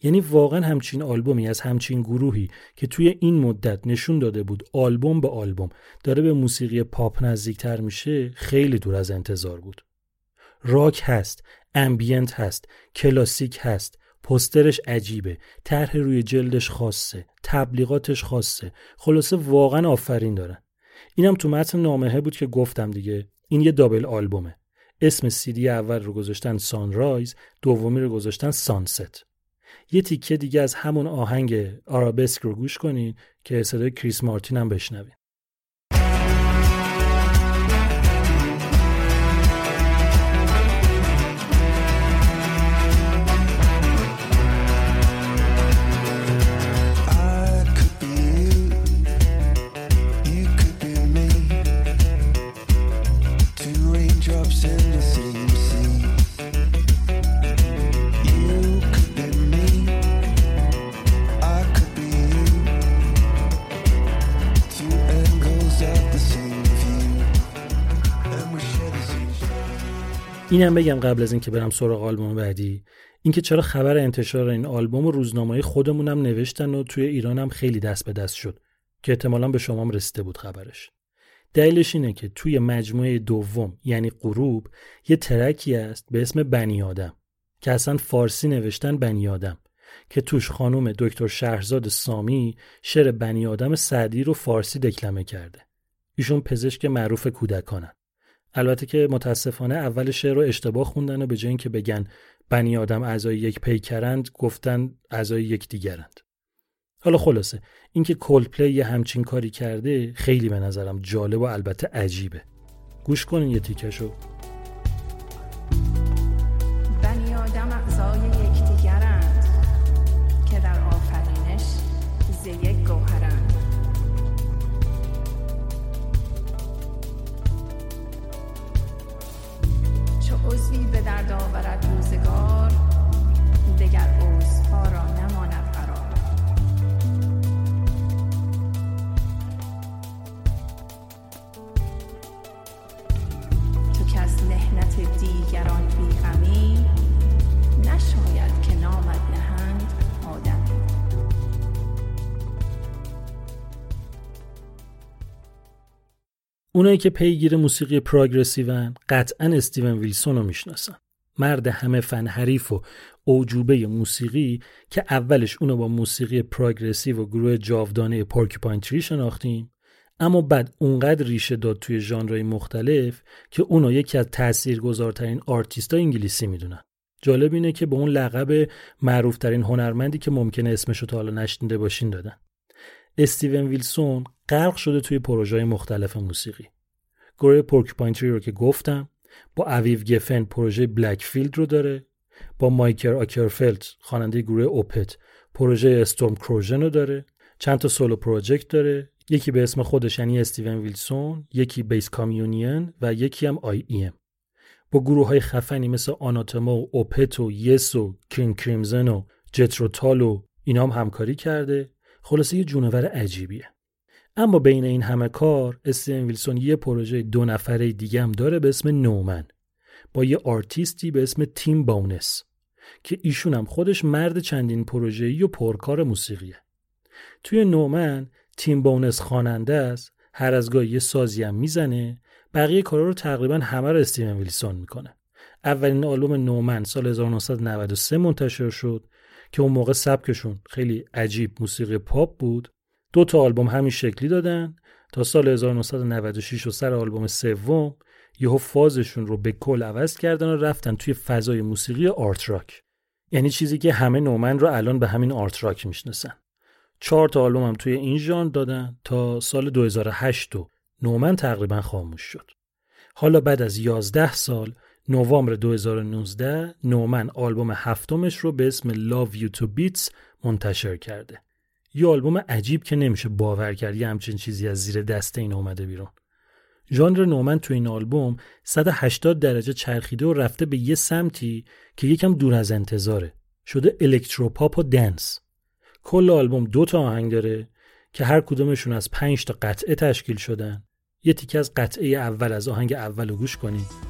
یعنی واقعا همچین آلبومی از همچین گروهی که توی این مدت نشون داده بود آلبوم به آلبوم داره به موسیقی پاپ نزدیکتر میشه خیلی دور از انتظار بود. راک هست ambient هست کلاسیک هست پوسترش عجیبه طرح روی جلدش خاصه تبلیغاتش خاصه خلاصه واقعا آفرین دارن. اینم تو متن نامهه بود که گفتم دیگه. این یه double album ه. اسم سیدی اول رو گذاشتن Sunrise دومی رو گذاشتن Sunset. یه تیکه دیگه از همون آهنگ Arabesque رو گوش کنین که صدای کریس مارتین هم بشنوین. اینم بگم قبل از اینکه برم سراغ آلبوم بعدی اینکه چرا خبر انتشار این آلبوم و روزنامه خودمونم نوشتن و توی ایران هم خیلی دست به دست شد که احتمالا به شما هم رسیده بود خبرش. دلیلش اینه که توی مجموعه دوم یعنی غروب یه ترکی است به اسم بنی آدم که اصلا فارسی نوشتن بنی آدم که توش خانم دکتر شهرزاد سامی شعر بنی آدم سعدی رو فارسی دکلمه کرده. ایشون پزشک معروف کودکانن. البته که متاسفانه اول شعر رو اشتباه خوندن و به جای اینکه بگن بنی آدم اعضای یک پیکرند گفتن اعضای یک دیگرند. حالا خلاصه اینکه کولپلی یه همچین کاری کرده خیلی به نظرم جالب و البته عجیبه. گوش کنین یه تیکشو به درد آورد. اونایی که پیگیر موسیقی پراگرسیون قطعا استیون ویلسون رو می‌شناسن. مرد همه فن حریف و اوجوبه موسیقی که اولش اونو با موسیقی پراگرسیو و گروه جاودانه پورکوپاین تری شناختیم اما بعد اونقدر ریشه داد توی ژانرهای مختلف که اونو یکی از تاثیرگذارترین آرتیستا انگلیسی می‌دونن. جالب اینه که به اون لقب معروفترین هنرمندی که ممکنه اسمشو تا حالا نشنیده باشین دادن. استیون ویلسون غرق شده توی پروژه مختلف موسیقی. گروه Porcupine Tree رو که گفتم با اویو گفن پروژه Blackfield رو داره با مایکل آکرفلد خواننده گروه Opeth پروژه Storm Corrosion رو داره چند تا solo project داره یکی به اسم خودش یعنی استیون ویلسون یکی Bass Communion و یکی هم I.E.M.. با گروه های خفنی مثل Anathema و Opeth و Yes و King Crimson و Jethro Tull و اینا هم همکاری کرده. خلاصه یه جونور عجیبیه. اما بین این همه کار استیون ویلسون یه پروژه دو نفره دیگه هم داره به اسم No-Man. با یه آرتیستی به اسم تیم بونس که ایشون هم خودش مرد چندین پروژه‌ای و پرکار موسیقیه. توی No-Man تیم بونس خواننده است هر از گاهی یه سازی هم می‌زنه بقیه کارا رو تقریبا همه رو استیون ویلسون می‌کنه. اولین آلبوم No-Man سال 1993 منتشر شد. که اون موقع سبکشون خیلی عجیب موسیقی پاپ بود. دو تا آلبوم همین شکلی دادن. تا سال 1996 و سر آلبوم سوم یهو فازشون رو به کل عوض کردن و رفتن توی فضای موسیقی art rock. یعنی چیزی که همه No-Man رو الان به همین art rock می‌شناسن. چهار تا آلبوم هم توی این ژانر دادن تا سال 2008 و نومن تقریبا خاموش شد. حالا بعد از 11 سال نوامبر 2019 نومن آلبوم هفتمش رو به اسم Love You to Beats منتشر کرده. یه آلبوم عجیب که نمیشه باور کرد یه همچین چیزی از زیر دست این اومده بیرون. ژانر نومن تو این آلبوم 180 درجه چرخیده و رفته به یه سمتی که یکم دور از انتظاره. شده الکتروپاپ و دنس. کل آلبوم دو تا آهنگ داره که هر کدومشون از 5 تا قطعه تشکیل شدن. یه تیکه از قطعه اول از آهنگ اول رو گوش کنید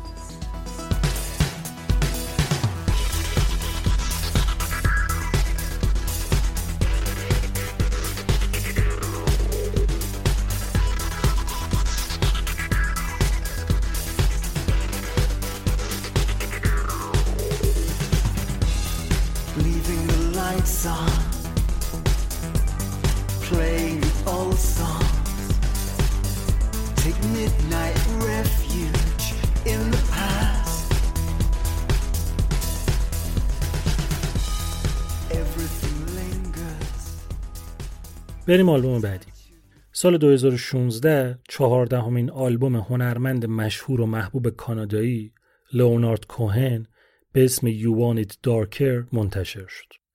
بریم آلبوم بعدی. سال 2016 چهاردهمین آلبوم هنرمند مشهور و محبوب کانادایی لئونارد کوهن به اسم You Want It Darker منتشر شد.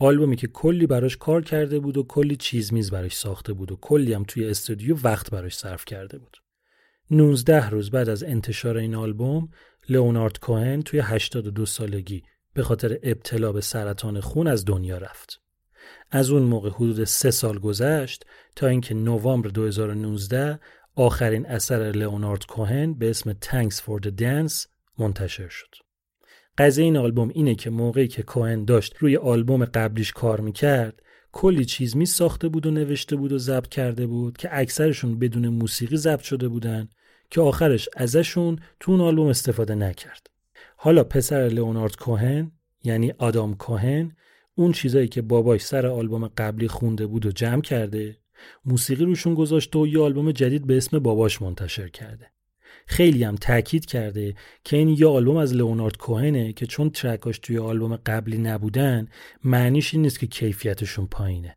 آلبومی که کلی براش کار کرده بود و کلی چیز میز براش ساخته بود و کلی هم توی استودیو وقت براش صرف کرده بود. 19 روز بعد از انتشار این آلبوم لئونارد کوهن توی 82 سالگی به خاطر ابتلا به سرطان خون از دنیا رفت. از اون موقع حدود سه سال گذشت تا اینکه نوامبر 2019 آخرین اثر لئونارد کوهن به اسم Thanks for the Dance منتشر شد. قضیه این آلبوم اینه که موقعی که کوهن داشت روی آلبوم قبلیش کار می‌کرد کلی چیز می ساخته بود و نوشته بود و ضبط کرده بود که اکثرشون بدون موسیقی ضبط شده بودن که آخرش ازشون تو اون آلبوم استفاده نکرد. حالا پسر لئونارد کوهن یعنی آدام کوهن اون چیزایی که باباش سر آلبوم قبلی خونده بود و جمع کرده موسیقی روشون گذاشته و یه آلبوم جدید به اسم باباش منتشر کرده خیلی هم تاکید کرده که این یه آلبوم از لئونارد کوهنه که چون ترکاش توی آلبوم قبلی نبودن معنیش این نیست که کیفیتشون پایینه.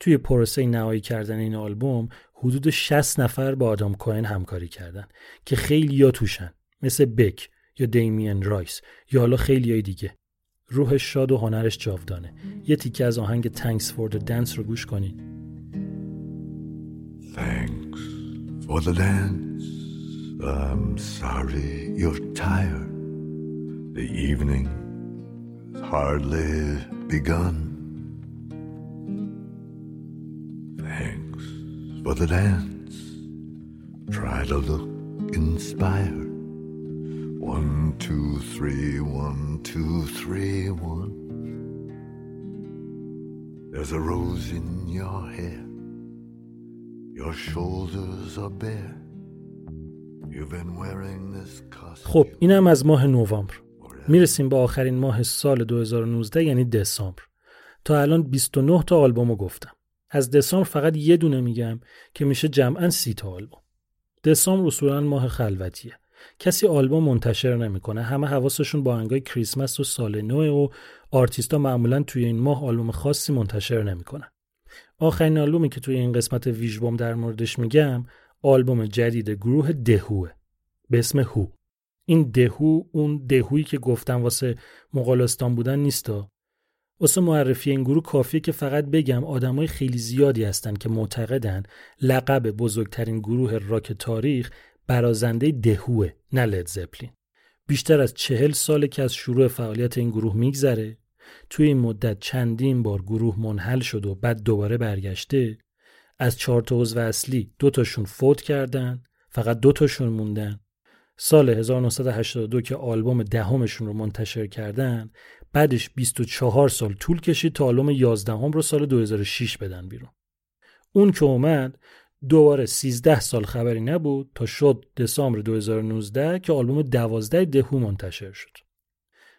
توی پروسه نهایی کردن این آلبوم حدود 60 نفر با آدام کوهن همکاری کردن که خیلی یا توشن مثل بک یا دیمین رایس یا حالا خیلی های دیگه. روحش شاد و هنرش جاودانه. یه تیکه از آهنگ تنکس فور دنس رو گوش کنین. Thanks for the dance. I'm sorry you're tired. The evening has hardly begun. Thanks for the dance. Try to look inspired. One, two, three, one, two, three, one. There's a rose in your hair. Your shoulders are bare. خب اینم از ماه نوامبر. می‌رسیم به آخرین ماه سال 2019 یعنی دسامبر. تا الان 29 تا آلبومو گفتم. از دسامبر فقط یه دونه میگم که میشه جمعا سی تا آلبوم. دسامبر اصولا ماه خلوتیه. کسی آلبوم منتشر نمی‌کنه همه حواسشون با انگای کریسمس و سال نو و آرتیستا معمولا توی این ماه آلبوم خاصی منتشر نمی‌کنن. آخرین آلبومی که توی این قسمت ویژبوم در موردش میگم آلبوم جدید گروه دهوه به اسم هو. این دهو اون دهویی که گفتم واسه مغولستان بودن نیستا واسه معرفی این گروه کافیه که فقط بگم آدمای خیلی زیادی هستن که معتقدن لقب بزرگترین گروه راک تاریخ برازنده دهوه نه لید زپلین. بیشتر از چهل ساله که از شروع فعالیت این گروه میگذره. توی این مدت چندین بار گروه منحل شد و بعد دوباره برگشته. از چهار تا عضو اصلی دو تاشون فوت کردن فقط دو تاشون موندن. سال 1982 که آلبوم دهمشون رو منتشر کردن بعدش 24 سال طول کشید تا آلبوم 11 هم رو سال 2006 بدن بیرون. اون که اومد دوباره 13 سال خبری نبود تا شد دسامبر 2019 که آلبوم 12 دهو منتشر شد.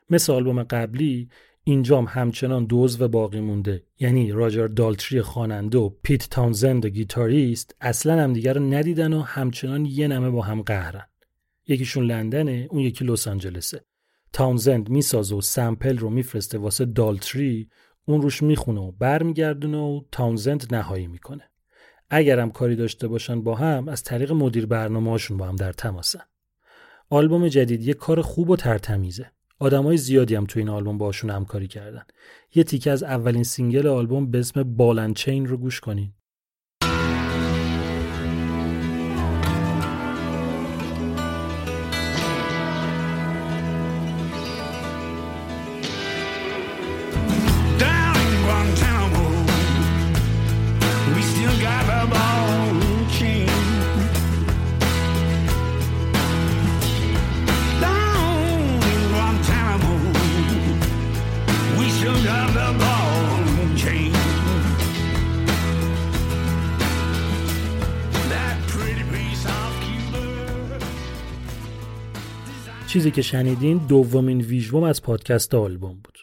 مثل آلبوم قبلی اینجام همچنان دو عضو باقی مونده. یعنی راجر دالتری خواننده و پیت تاونزند گیتاریست اصلا همدیگه رو ندیدن و همچنان یه نمه با هم قهرن. یکیشون لندنه اون یکی لس آنجلسه. تاونزند می‌سازه و sample رو میفرسته واسه دالتری اون روش می‌خونه و برمیگردونه و تاونزند نهایی می‌کنه. اگرم کاری داشته باشن با هم از طریق مدیر برنامه‌هاشون با هم در تماسن. آلبوم جدید یه کار خوب و ترتمیزه. آدمای زیادی هم تو این آلبوم باشون همکاری کردن. یه تیکه از اولین single آلبوم به اسم Ball and Chain رو گوش کنین. چیزی که شنیدین دومین ویژبوم از پادکست آلبوم بود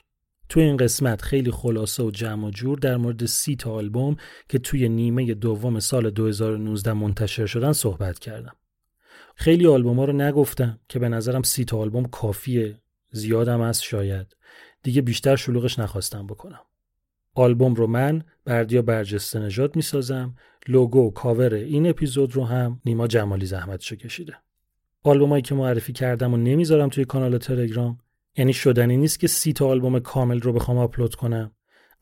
تو این قسمت خیلی خلاصه و جمع و جور در مورد سی تا آلبوم که توی نیمه دوم سال 2019 منتشر شدن صحبت کردم. خیلی آلبوم ها رو نگفتم که به نظرم سی تا آلبوم کافیه زیادم از شاید دیگه بیشتر شلوغش نخواستم بکنم. آلبوم رو من بردیا برجسته نژاد می‌سازم لوگو و کاور این اپیزود رو هم نیما جمالی زحمتشو کشیده. آلبومایی که معرفی کردم و نمی‌ذارم توی کانال تلگرام یعنی شدنی نیست که سی تا آلبوم کامل رو بخوام آپلود کنم.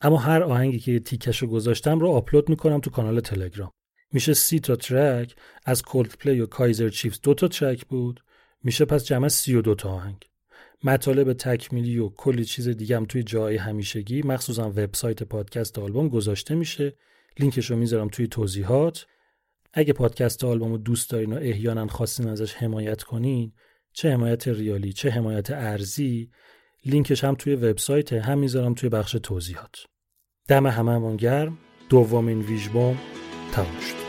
اما هر آهنگی که تیکش رو گذاشتم رو آپلود می‌کنم تو کانال تلگرام. میشه سی تا track از Coldplay و Kaiser Chiefs دو تا track بود. میشه پس جمع سی و دو تا آهنگ. مطالب تکمیلی و کلی چیز دیگه هم توی جای همیشگی مخصوصا وبسایت پادکست آلبوم گذاشته میشه. لینکش رو می‌ذارم توی توضیحات. اگه پادکست آلبوم رو دوست دارین و احیانا خواستین ازش حمایت کنین چه حمایت ریالی چه حمایت ارزی لینکش هم توی وبسایت هم می‌ذارم توی بخش توضیحات. دم هممون گرم. دومین ویژبوم تموم شد.